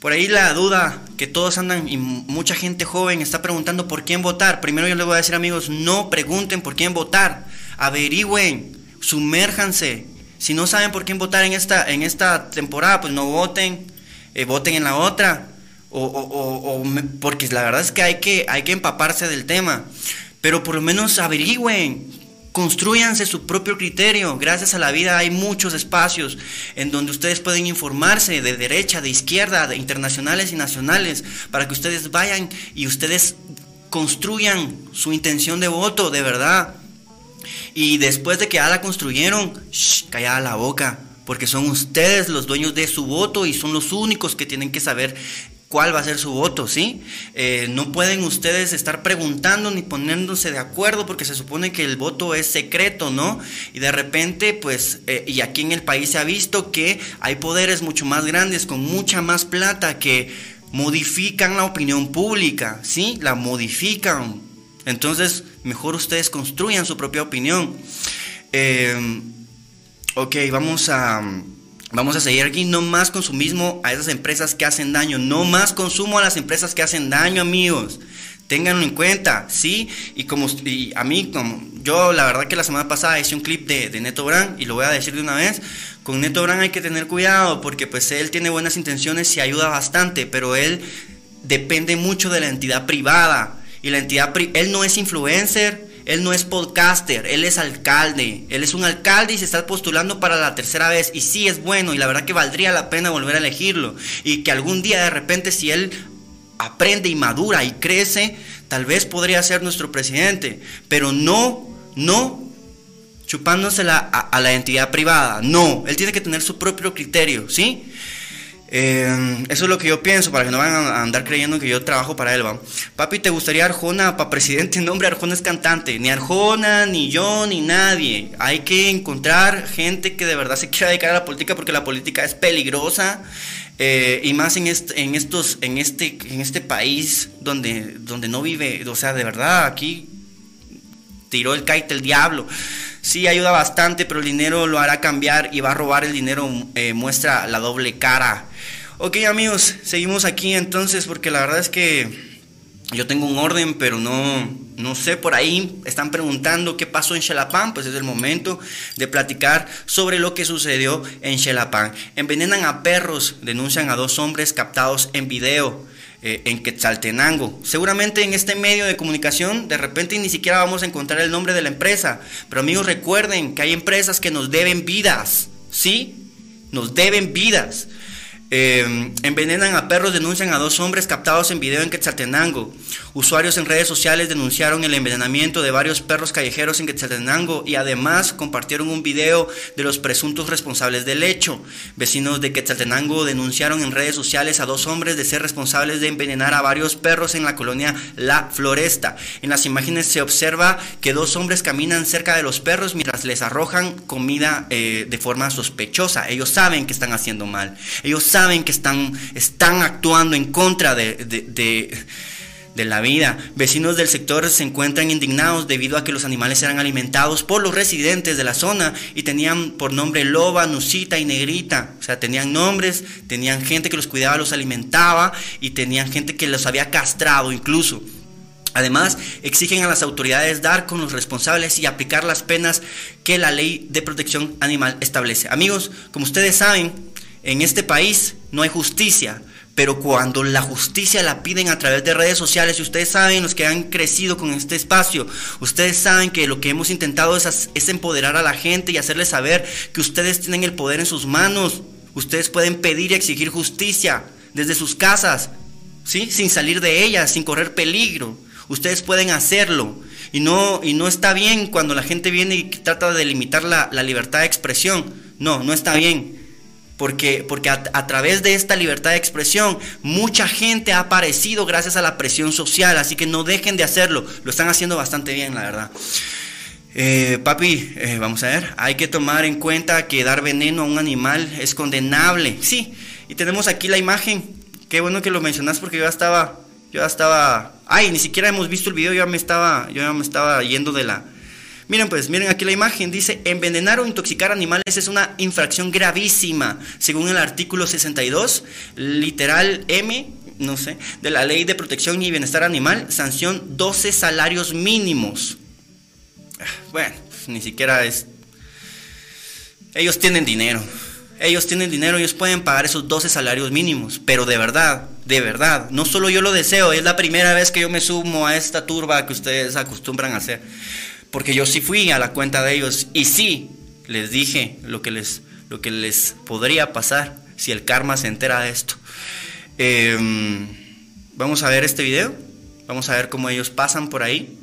Por ahí la duda que todos andan y mucha gente joven está preguntando por quién votar. Primero yo les voy a decir amigos, no pregunten por quién votar, averigüen sumérjanse. Si no saben por quién votar en esta, en esta temporada, pues no voten, eh, voten en la otra. O, o, o, porque la verdad es que hay, que hay que empaparse del tema. Pero por lo menos averigüen, construyanse su propio criterio. Gracias a la vida hay muchos espacios en donde ustedes pueden informarse de derecha, de izquierda, de internacionales y nacionales, para que ustedes vayan y ustedes construyan su intención de voto, de verdad. Y después de que ya la construyeron, shh, callada la boca, porque son ustedes los dueños de su voto y son los únicos que tienen que saber cuál va a ser su voto, ¿sí? Eh, no pueden ustedes estar preguntando ni poniéndose de acuerdo porque se supone que el voto es secreto, ¿no? Y de repente, pues, eh, y aquí en el país se ha visto que hay poderes mucho más grandes, con mucha más plata, que modifican la opinión pública, ¿sí? La modifican. Entonces, mejor ustedes construyan su propia opinión. Eh, ok, vamos a, vamos a seguir aquí. No más consumismo a esas empresas que hacen daño. No más consumo a las empresas que hacen daño, amigos. Ténganlo en cuenta, ¿sí? Y como a mí, como yo la verdad que la semana pasada hice un clip de, de Neto Brand y lo voy a decir de una vez, con Neto Brand hay que tener cuidado porque pues él tiene buenas intenciones y ayuda bastante, pero él depende mucho de la entidad privada. Y la entidad, él no es influencer, él no es podcaster, él es alcalde. Él es un alcalde y se está postulando para la tercera vez. Y sí es bueno y la verdad que valdría la pena volver a elegirlo. Y que algún día de repente si él aprende y madura y crece, tal vez podría ser nuestro presidente, pero no, no chupándosela a, a la entidad privada, no, él tiene que tener su propio criterio, ¿sí? Eh, eso es lo que yo pienso, para que no vayan a andar creyendo que yo trabajo para él, ¿va? Papi, ¿te gustaría Arjona para presidente? No, hombre, Arjona es cantante. Ni Arjona, ni yo, ni nadie. Hay que encontrar gente que de verdad se quiera dedicar a la política porque la política es peligrosa. Eh, y más en, en, estos, en, este, en este país donde, donde no vive, o sea, de verdad, aquí tiró el kite el diablo. Sí, ayuda bastante, pero el dinero lo hará cambiar y va a robar el dinero, eh, muestra la doble cara. Ok amigos, seguimos aquí entonces porque la verdad es que yo tengo un orden, pero no, no sé, por ahí están preguntando qué pasó en Xelapán, pues es el momento de platicar sobre lo que sucedió en Xelapán. Envenenan a perros, denuncian a dos hombres captados en video. Eh, en Quetzaltenango. Seguramente en este medio de comunicación de repente ni siquiera vamos a encontrar el nombre de la empresa. Pero amigos recuerden que hay empresas que nos deben vidas. ¿Sí? Nos deben vidas. Eh, envenenan a perros, denuncian a dos hombres captados en video en Quetzaltenango. Usuarios en redes sociales denunciaron el envenenamiento de varios perros callejeros en Quetzaltenango y además compartieron un video de los presuntos responsables del hecho. Vecinos de Quetzaltenango denunciaron en redes sociales a dos hombres de ser responsables de envenenar a varios perros en la colonia La Floresta. En las imágenes se observa que dos hombres caminan cerca de los perros mientras les arrojan comida eh, de forma sospechosa. Ellos saben que están haciendo mal. Ellos saben que están, están actuando en contra de, de, la vida. Vecinos del sector se encuentran indignados debido a que los animales eran alimentados por los residentes de la zona y tenían por nombre loba, nusita y negrita. O sea, tenían nombres, tenían gente que los cuidaba, los alimentaba y tenían gente que los había castrado incluso. Además, exigen a las autoridades dar con los responsables y aplicar las penas que la ley de protección animal establece. Amigos, como ustedes saben, en este país no hay justicia, pero cuando la justicia la piden a través de redes sociales, y ustedes saben, los que han crecido con este espacio, ustedes saben que lo que hemos intentado es, empoderar a la gente y hacerles saber que ustedes tienen el poder en sus manos. Ustedes pueden pedir y exigir justicia desde sus casas, ¿sí? sin salir de ellas, sin correr peligro. Ustedes pueden hacerlo. Y no, y no está bien cuando la gente viene y trata de limitar la libertad de expresión. No, no está bien. Porque, porque a, través de esta libertad de expresión, mucha gente ha aparecido gracias a la presión social, así que no dejen de hacerlo, lo están haciendo bastante bien, la verdad. Eh, papi, eh, vamos a ver, hay que tomar en cuenta que dar veneno a un animal es condenable, sí, y tenemos aquí la imagen, qué bueno que lo mencionas porque yo ya estaba, yo estaba, ay, ni siquiera hemos visto el video, yo ya me estaba, yo ya me estaba yendo de la, Miren pues, miren aquí la imagen, dice, envenenar o intoxicar animales es una infracción gravísima, según el artículo 62, literal M, no sé, de la Ley de Protección y Bienestar Animal, sanción 12 salarios mínimos. Ah, bueno, pues, ni siquiera es... Ellos tienen dinero, ellos tienen dinero, ellos pueden pagar esos 12 salarios mínimos, pero de verdad, de verdad, no solo yo lo deseo, es la primera vez que yo me sumo a esta turba que ustedes acostumbran a hacer. Porque yo sí fui a la cuenta de ellos y sí les dije lo que les, lo que les podría pasar si el karma se entera de esto. Em, vamos a ver este video. Vamos a ver cómo ellos pasan por ahí.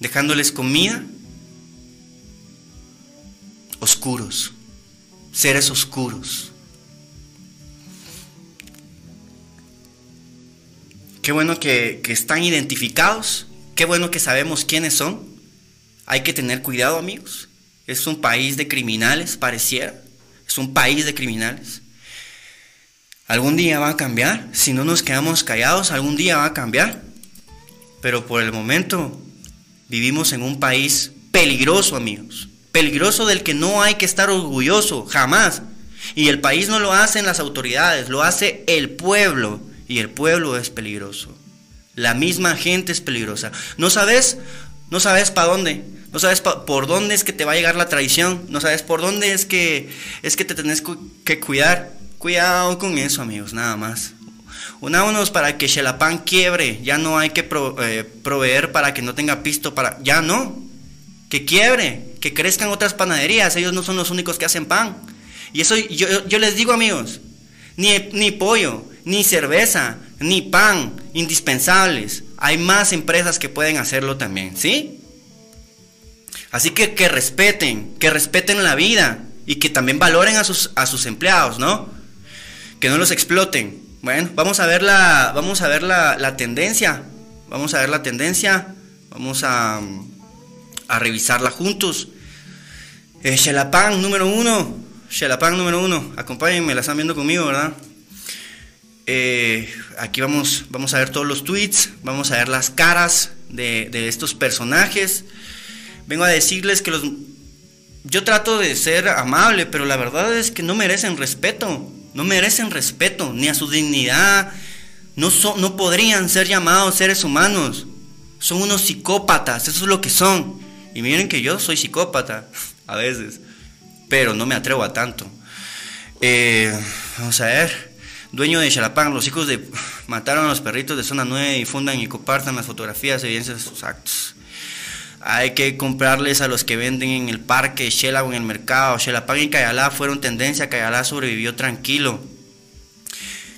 Dejándoles comida. Oscuros. Seres oscuros. Qué bueno que, que están identificados Qué bueno que sabemos quiénes son. Hay que tener cuidado, amigos. Es un país de criminales, pareciera. Es un país de criminales. Algún día va a cambiar. Si no nos quedamos callados, algún día va a cambiar. Pero por el momento vivimos en un país peligroso, amigos. Peligroso del que no hay que estar orgulloso, jamás. Y el país no lo hacen las autoridades, lo hace el pueblo. Y el pueblo es peligroso. La misma gente es peligrosa. No sabes, no sabes para dónde. No sabes por dónde es que te va a llegar la traición. No sabes por dónde es que es que te tenés que cuidar. Cuidado con eso, amigos, nada más. Unámonos para que Xelapan quiebre. Ya no hay que eh, proveer para que no tenga pisto para. Ya no. Que quiebre. Que crezcan otras panaderías. Ellos no son los únicos que hacen pan. Y eso yo, yo les digo, amigos. Ni, ni pollo, ni cerveza, ni pan, indispensables. Hay más empresas que pueden hacerlo también, ¿sí? Así que que respeten, que respeten la vida y que también valoren a sus, a sus empleados, ¿no? Que no los exploten. Bueno, vamos a ver la, vamos a ver la, tendencia. Vamos a ver la tendencia. Vamos a, a revisarla juntos. Eh, número uno. Xelapan número uno. Acompáñenme, la están viendo conmigo, ¿verdad? Eh, aquí vamos, vamos a ver todos los tweets. Vamos a ver las caras de, estos personajes. Vengo a decirles que los... Yo trato de ser amable, pero la verdad es que no merecen respeto no merecen respeto, ni a su dignidad, no, no podrían ser llamados seres humanos, son unos psicópatas, eso es lo que son. Y miren que yo soy psicópata, a veces, pero no me atrevo a tanto. Eh, vamos a ver, dueño de Xalapán, los hijos de... Mataron a los perritos de zona 9 y fundan y compartan las fotografías, evidencias de sus actos. Hay que comprarles a los que venden en el parque, Shela o en el mercado. Xelapan y Cayalá fueron tendencia, Cayalá sobrevivió tranquilo.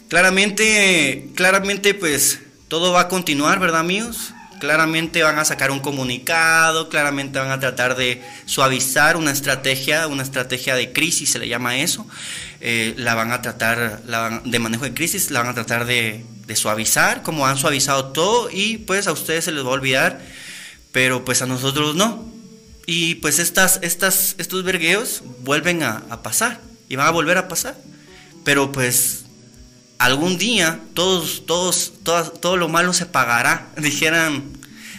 Claramente, claramente pues todo va a continuar, ¿verdad amigos? Claramente van a sacar un comunicado, claramente van a tratar de suavizar una estrategia, una estrategia de crisis, se le llama eso. Eh, la van a tratar, de manejo de crisis, la van a tratar de, suavizar, como han suavizado todo, y pues a ustedes se les va a olvidar pero pues a nosotros no. Y pues estas, estas, estos vergueos vuelven a, pasar y van a volver a pasar. Pero pues algún día todos, todos, todo lo malo se pagará, dijeran,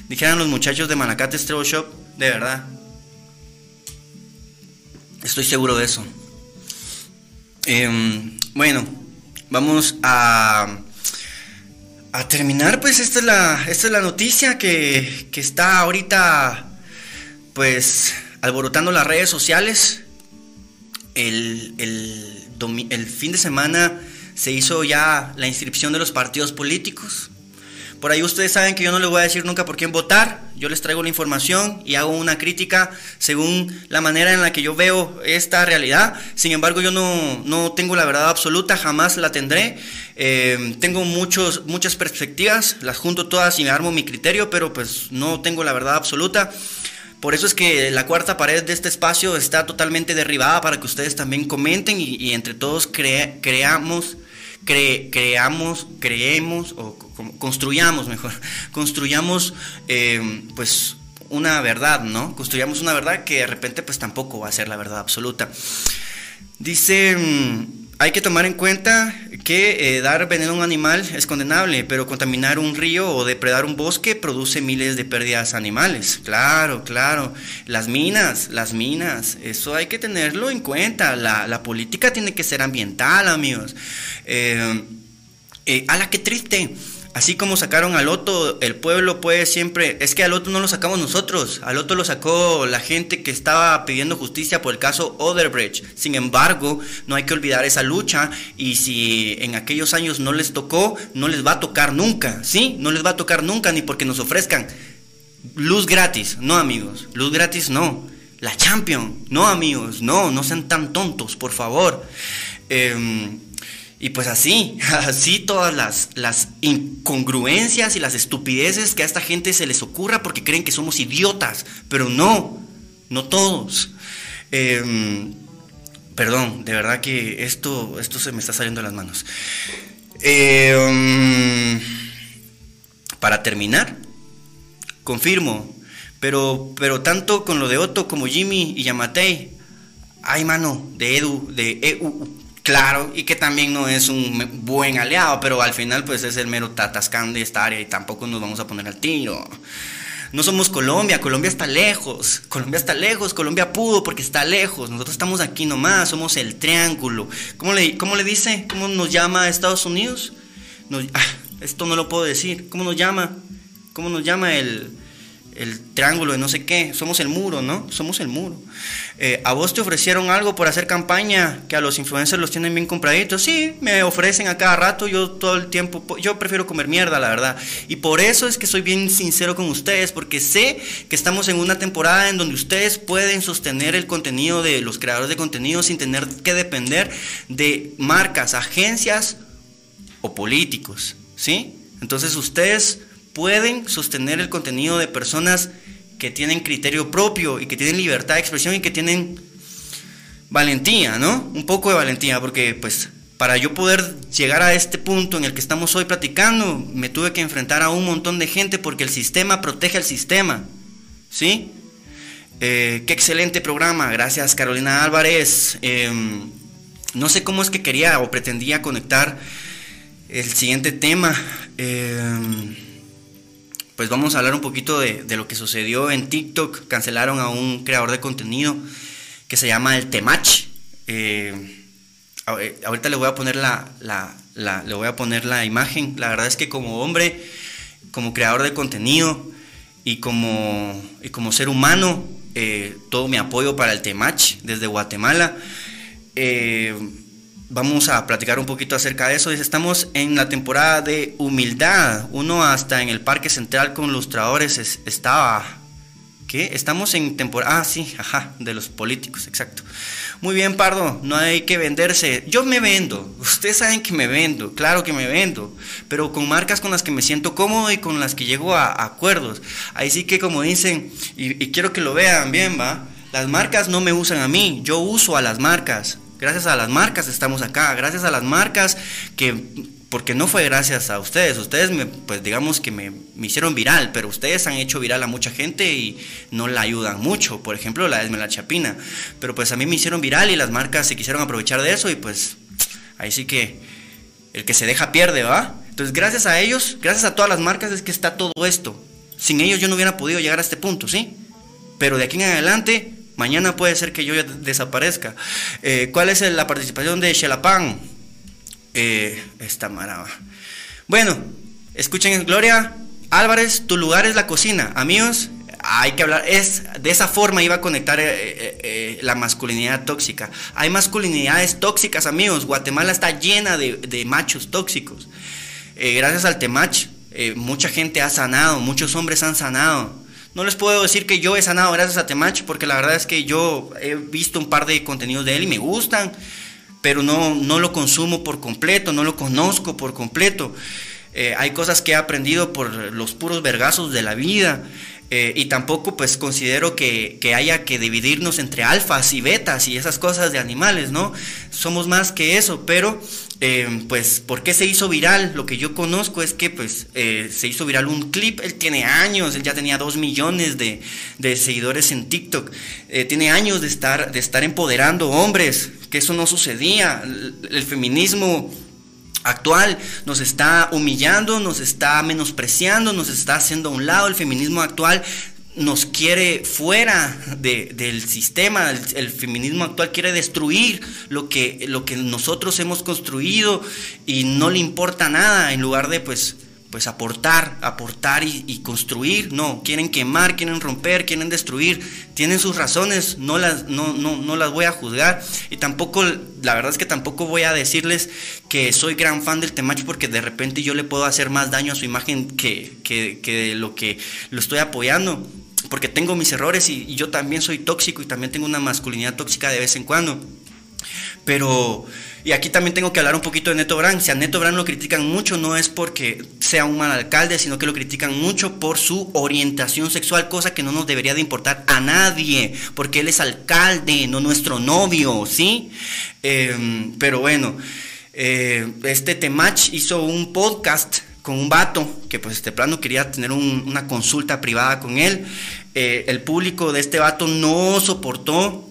dijeran los muchachos de Manacate Stray Shop, de verdad. Estoy seguro de eso. Em, bueno, vamos a a terminar, pues esta es la, esta es la noticia que, está ahorita, pues, alborotando las redes sociales. El, el fin de semana se hizo ya la inscripción de los partidos políticos. Por ahí ustedes saben que yo no les voy a decir nunca por quién votar, yo les traigo la información y hago una crítica según la manera en la que yo veo esta realidad. Sin embargo, yo no, tengo la verdad absoluta, jamás la tendré. Eh, tengo muchos, muchas perspectivas, las junto todas y me armo mi criterio, pero pues no tengo la verdad absoluta. Por eso es que la cuarta pared de este espacio está totalmente derribada para que ustedes también comenten y, entre todos creamos creamos, creemos o construyamos mejor, construyamos eh, pues una verdad, ¿no? Construyamos una verdad que de repente pues tampoco va a ser la verdad absoluta. Dice, mm, hay que tomar en cuenta que eh, dar veneno a un animal es condenable, pero contaminar un río o depredar un bosque produce miles de pérdidas animales. Claro, claro. Las minas, las minas, eso hay que tenerlo en cuenta. La, política tiene que ser ambiental, amigos. Eh, eh, a la que triste. Así como sacaron al Loto, el pueblo puede siempre... Es que al Loto no lo sacamos nosotros, al Loto lo sacó la gente que estaba pidiendo justicia por el caso Oderbrecht. Sin embargo, no hay que olvidar esa lucha y si en aquellos años no les tocó, no les va a tocar nunca, ¿sí? No les va a tocar nunca ni porque nos ofrezcan luz gratis, no amigos, luz gratis no. La Champion, no amigos, no, no sean tan tontos, por favor. Eh, y pues así, así todas las, las incongruencias y las estupideces que a esta gente se les ocurra porque creen que somos idiotas, pero no, no todos. Em, perdón, de verdad que esto, esto se me está saliendo de las manos. Em, para terminar, confirmo, pero, pero tanto con lo de Otto como Jimmy y Yamatei, ay mano, de Edu, de EU, Claro, y que también no es un buen aliado, pero al final pues es el mero tatascán de esta área y tampoco nos vamos a poner al tiro. No somos Colombia, Colombia está lejos, Colombia está lejos, Colombia pudo porque está lejos, nosotros estamos aquí nomás, somos el triángulo. ¿Cómo le, cómo le dice? ¿Cómo nos llama Estados Unidos? Ah, esto no lo puedo decir, ¿cómo nos llama? ¿Cómo nos llama el, el triángulo de no sé qué, somos el muro, ¿no? Somos el muro. Eh, ¿A vos te ofrecieron algo por hacer campaña que a los influencers los tienen bien compraditos? Sí, me ofrecen a cada rato, yo todo el tiempo, yo prefiero comer mierda, la verdad. Y por eso es que soy bien sincero con ustedes, porque sé que estamos en una temporada en donde ustedes pueden sostener el contenido de los creadores de contenido sin tener que depender de marcas, agencias o políticos, ¿sí? Entonces ustedes pueden sostener el contenido de personas que tienen criterio propio y que tienen libertad de expresión y que tienen valentía, ¿no? Un poco de valentía, porque pues para yo poder llegar a este punto en el que estamos hoy platicando, me tuve que enfrentar a un montón de gente porque el sistema protege al sistema, ¿sí? Eh, qué excelente programa, gracias Carolina Álvarez. Em, no sé cómo es que quería o pretendía conectar el siguiente tema. Em, pues vamos a hablar un poquito de, lo que sucedió en TikTok. Cancelaron a un creador de contenido que se llama el Temach. Eh, eh, ahorita le voy a poner la, le voy a poner la imagen. La verdad es que como hombre, como creador de contenido y como, ser humano, eh, todo mi apoyo para el Temach desde Guatemala. Vamos a platicar un poquito acerca de eso. Estamos en la temporada de humildad. Uno hasta en el Parque Central con lustradores estaba ¿Qué? Estamos en temporada. Ah, sí, ajá, de los políticos, exacto. Muy bien, Pardo, no hay que venderse. Yo me vendo, ustedes saben que me vendo, claro que me vendo, pero con marcas con las que me siento cómodo y con las que llego a, acuerdos. Ahí sí que, como dicen, y quiero que lo vean bien, va. Las marcas no me usan a mí, yo uso a las marcas. Gracias a las marcas estamos acá, gracias a las marcas que porque no fue gracias a ustedes, ustedes me, pues digamos que me, hicieron viral, pero ustedes han hecho viral a mucha gente y no la ayudan mucho, por ejemplo la Esmela Chapina, pero pues a mí me hicieron viral y las marcas se quisieron aprovechar de eso y pues ahí sí que el que se deja pierde, ¿va? Entonces gracias a ellos, gracias a todas las marcas es que está todo esto, sin ellos yo no hubiera podido llegar a este punto, ¿sí? Pero de aquí en adelante, mañana puede ser que yo ya desaparezca. Eh, ¿Cuál es la participación de Xelapan? eh, esta maraba. Bueno, escuchen, Gloria Álvarez, tu lugar es la cocina. Amigos, hay que hablar, es de esa forma iba a conectar eh, eh, la masculinidad tóxica. Hay masculinidades tóxicas, amigos. Guatemala está llena de, machos tóxicos. gracias al Temach, mucha gente ha sanado, muchos hombres han sanado. No les puedo decir que yo he sanado gracias a Temach, porque la verdad es que yo he visto un par de contenidos de él y me gustan pero no, no lo consumo por completo, no lo conozco por completo. Eh, hay cosas que he aprendido por los puros vergazos de la vida. Eh, y tampoco pues considero que, haya que dividirnos entre alfas y betas y esas cosas de animales, ¿no? Somos más que eso, pero eh, pues ¿por qué se hizo viral? Lo que yo conozco es que pues se hizo viral un clip, él tiene años, él ya tenía dos millones de, seguidores en TikTok, tiene años de estar, de estar empoderando hombres, que eso no sucedía. El, feminismo actual nos está humillando, nos está menospreciando, nos está haciendo a un lado. El feminismo actual nos quiere fuera del sistema, el, feminismo actual quiere destruir lo que, lo que nosotros hemos construido y no le importa nada en lugar de pues pues aportar, aportar y, construir. No, quieren quemar, quieren romper, quieren destruir. Tienen sus razones, no las, no, no, no las voy a juzgar. Y tampoco, la verdad es que tampoco voy a decirles que soy gran fan del Temach porque de repente yo le puedo hacer más daño a su imagen que, que, lo que lo estoy apoyando. Porque tengo mis errores y, yo también soy tóxico y también tengo una masculinidad tóxica de vez en cuando. Pero y aquí también tengo que hablar un poquito de Neto Brand. Si a Neto Brand lo critican mucho, no es porque sea un mal alcalde, sino que lo critican mucho por su orientación sexual, cosa que no nos debería de importar a nadie, porque él es alcalde, no nuestro novio, ¿sí? Em, pero bueno, eh, este Temach hizo un podcast con un vato que pues este plano quería tener una consulta privada con él. Eh, el público de este vato no soportó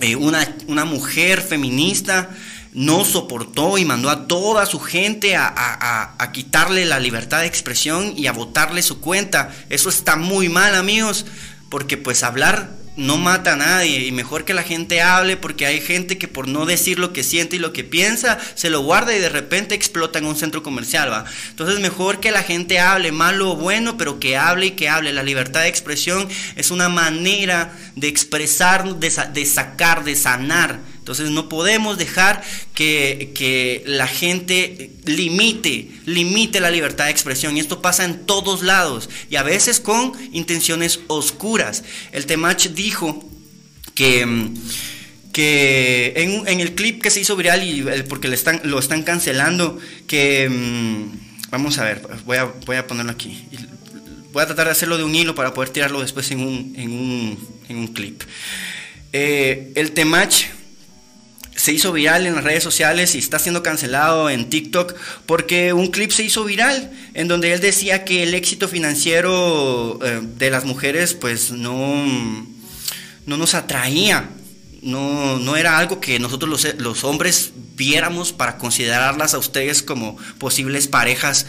eh, una, una mujer feminista no soportó y mandó a toda su gente a, quitarle la libertad de expresión y a votarle su cuenta. Eso está muy mal, amigos, porque pues hablar no mata a nadie y mejor que la gente hable porque hay gente que por no decir lo que siente y lo que piensa se lo guarda y de repente explota en un centro comercial, ¿va? Entonces mejor que la gente hable, malo o bueno, pero que hable y que hable. La libertad de expresión es una manera de expresar, de, de sacar, de sanar entonces no podemos dejar que, la gente limite, limite la libertad de expresión. Y esto pasa en todos lados y a veces con intenciones oscuras. El Temach dijo que, que en, en, el clip que se hizo viral y porque le están, lo están cancelando, que mm, vamos a ver, voy a, voy a ponerlo aquí. Voy a tratar de hacerlo de un hilo para poder tirarlo después en un, en un, en un clip. Eh, el Temach se hizo viral en las redes sociales y está siendo cancelado en TikTok porque un clip se hizo viral en donde él decía que el éxito financiero eh, de las mujeres pues no, no nos atraía, no, no era algo que nosotros los, los hombres viéramos para considerarlas a ustedes como posibles parejas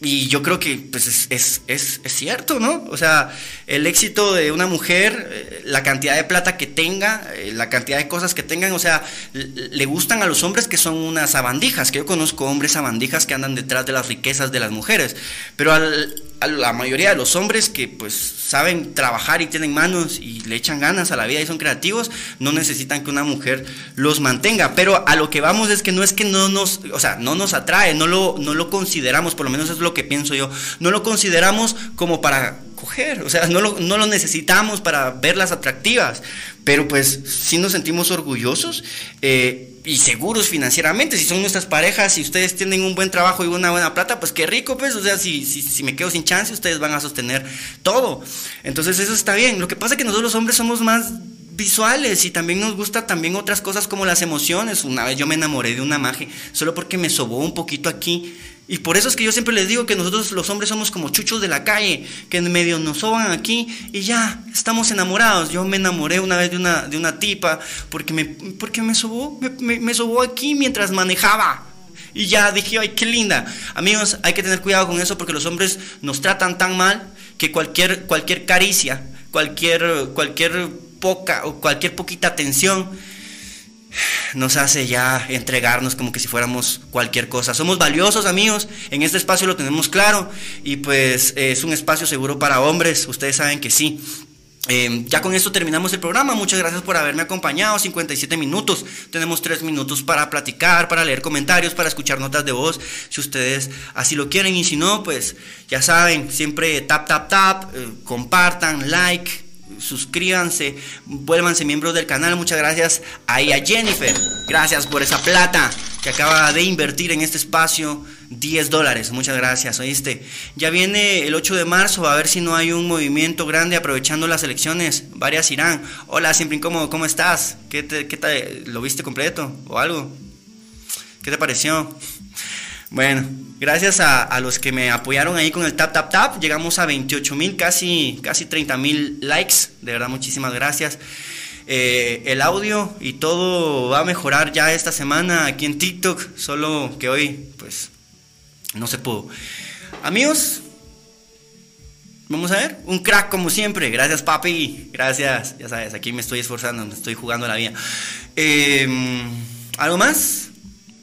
y yo creo que pues, es, es, es, cierto, ¿no? O sea, el éxito de una mujer, eh, la cantidad de plata que tenga, eh, la cantidad de cosas que tengan, o sea, le gustan a los hombres que son unas sabandijas, que yo conozco hombres sabandijas que andan detrás de las riquezas de las mujeres, pero al, la mayoría de los hombres que pues saben trabajar y tienen manos y le echan ganas a la vida y son creativos, no necesitan que una mujer los mantenga. Pero a lo que vamos es que no es que no nos, o sea, no nos atrae, no lo, no lo consideramos, por lo menos es lo que pienso yo, no lo consideramos como para coger, o sea, no lo, no lo necesitamos para verlas atractivas, pero pues sí nos sentimos orgullosos. Eh, y seguros financieramente. Si son nuestras parejas, si ustedes tienen un buen trabajo y una buena plata, pues qué rico, pues. O sea, si, si, si, me quedo sin chance, ustedes van a sostener todo. Entonces eso está bien. Lo que pasa es que nosotros los hombres somos más visuales y también nos gusta también otras cosas como las emociones. Una vez yo me enamoré de una magia solo porque me sobó un poquito aquí y por eso es que yo siempre les digo que nosotros los hombres somos como chuchos de la calle, que en medio nos soban aquí y ya, estamos enamorados. Yo me enamoré una vez de una, de una tipa porque me, porque me sobó, me, sobó aquí mientras manejaba. Y ya dije, ay, qué linda. Amigos, hay que tener cuidado con eso porque los hombres nos tratan tan mal que cualquier, cualquier caricia, cualquier, cualquier poca o cualquier poquita atención nos hace ya entregarnos como que si fuéramos cualquier cosa. Somos valiosos amigos, en este espacio lo tenemos claro y pues es un espacio seguro para hombres, ustedes saben que sí. Eh, ya con esto terminamos el programa. Muchas gracias por haberme acompañado. 57 minutos. Tenemos 3 minutos para platicar, para leer comentarios, para escuchar notas de voz. Si ustedes así lo quieren. Y si no, pues ya saben, siempre tap, tap, tap. Eh, compartan, like suscríbanse, vuélvanse miembros del canal. Muchas gracias ahí a Jennifer. Gracias por esa plata que acaba de invertir en este espacio. 10 dólares, muchas gracias, oíste. Ya viene el 8 de marzo, a ver si no hay un movimiento grande aprovechando las elecciones. Varias irán. Hola, siempre incómodo, ¿cómo estás? ¿Qué te, qué ¿Lo viste completo o algo? ¿Qué te pareció? Bueno, gracias a, los que me apoyaron ahí con el tap tap tap, llegamos a 28 mil, casi, casi 30 mil likes. De verdad, muchísimas gracias. Eh, el audio y todo va a mejorar ya esta semana aquí en TikTok, solo que hoy, pues, no se pudo. Amigos, vamos a ver, un crack como siempre. Gracias, papi. Gracias, ya sabes, aquí me estoy esforzando, me estoy jugando la vida. Em, ¿Algo más?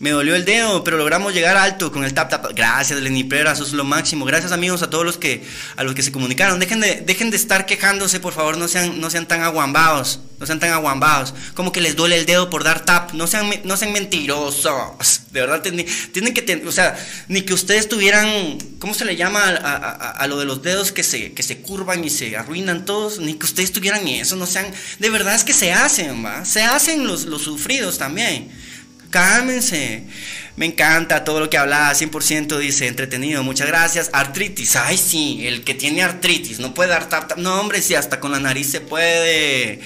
Me dolió el dedo, pero logramos llegar alto con el tap tap. Gracias, Lenny Prera, eso es lo máximo. Gracias, amigos, a todos los que a los que se comunicaron. Dejen de, dejen de estar quejándose, por favor, no sean, no sean tan aguambados. No sean tan aguambados. Como que les duele el dedo por dar tap. No sean, no sean mentirosos. De verdad, tienen que tener, o sea, ni que ustedes tuvieran, ¿cómo se le llama a, lo de los dedos que se, que se curvan y se arruinan todos? Ni que ustedes tuvieran eso, no sean, de verdad es que se hacen, ¿va? Se hacen los, los sufridos también. Cálmense. Me encanta todo lo que hablaba, 100% dice, entretenido, muchas gracias. Artritis, ay sí, el que tiene artritis, no puede dar No, hombre, sí, hasta con la nariz se puede.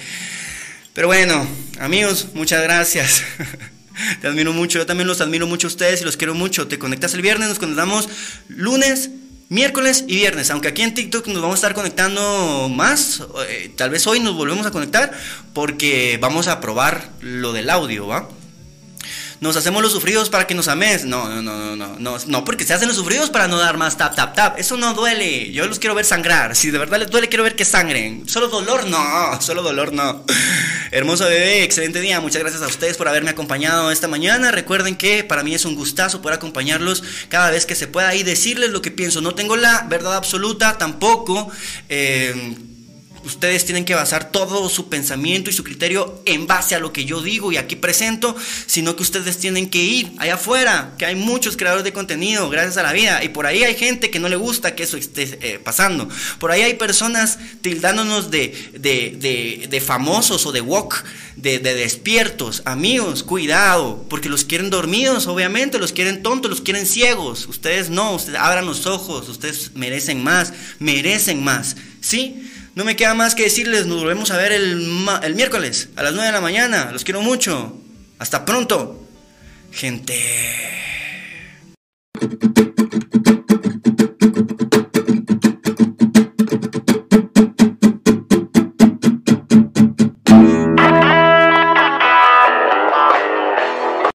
Pero bueno, amigos, muchas gracias. Te admiro mucho, yo también los admiro mucho a ustedes y los quiero mucho. Te conectas el viernes, nos conectamos lunes, miércoles y viernes. Aunque aquí en TikTok nos vamos a estar conectando más, eh, tal vez hoy nos volvemos a conectar porque vamos a probar lo del audio, ¿va? Nos hacemos los sufridos para que nos ames. No, no, no, no, no, no, porque se hacen los sufridos para no dar más tap, tap, tap. Eso no duele. Yo los quiero ver sangrar. Si de verdad les duele, quiero ver que sangren. Solo dolor, no. Solo dolor, no. Hermoso bebé, excelente día. Muchas gracias a ustedes por haberme acompañado esta mañana. Recuerden que para mí es un gustazo poder acompañarlos cada vez que se pueda y decirles lo que pienso. No tengo la verdad absoluta tampoco. Eh, ustedes tienen que basar todo su pensamiento y su criterio en base a lo que yo digo y aquí presento, sino que ustedes tienen que ir allá afuera, que hay muchos creadores de contenido, gracias a la vida, y por ahí hay gente que no le gusta que eso esté eh, pasando. Por ahí hay personas tildándonos de, de, de, famosos o de walk, de, despiertos. Amigos, cuidado, porque los quieren dormidos, obviamente, los quieren tontos, los quieren ciegos. Ustedes no, ustedes abran los ojos, ustedes merecen más, merecen más. ¿Sí? No me queda más que decirles, nos volvemos a ver el, el miércoles a las 9 de la mañana. Los quiero mucho. Hasta pronto. Gente.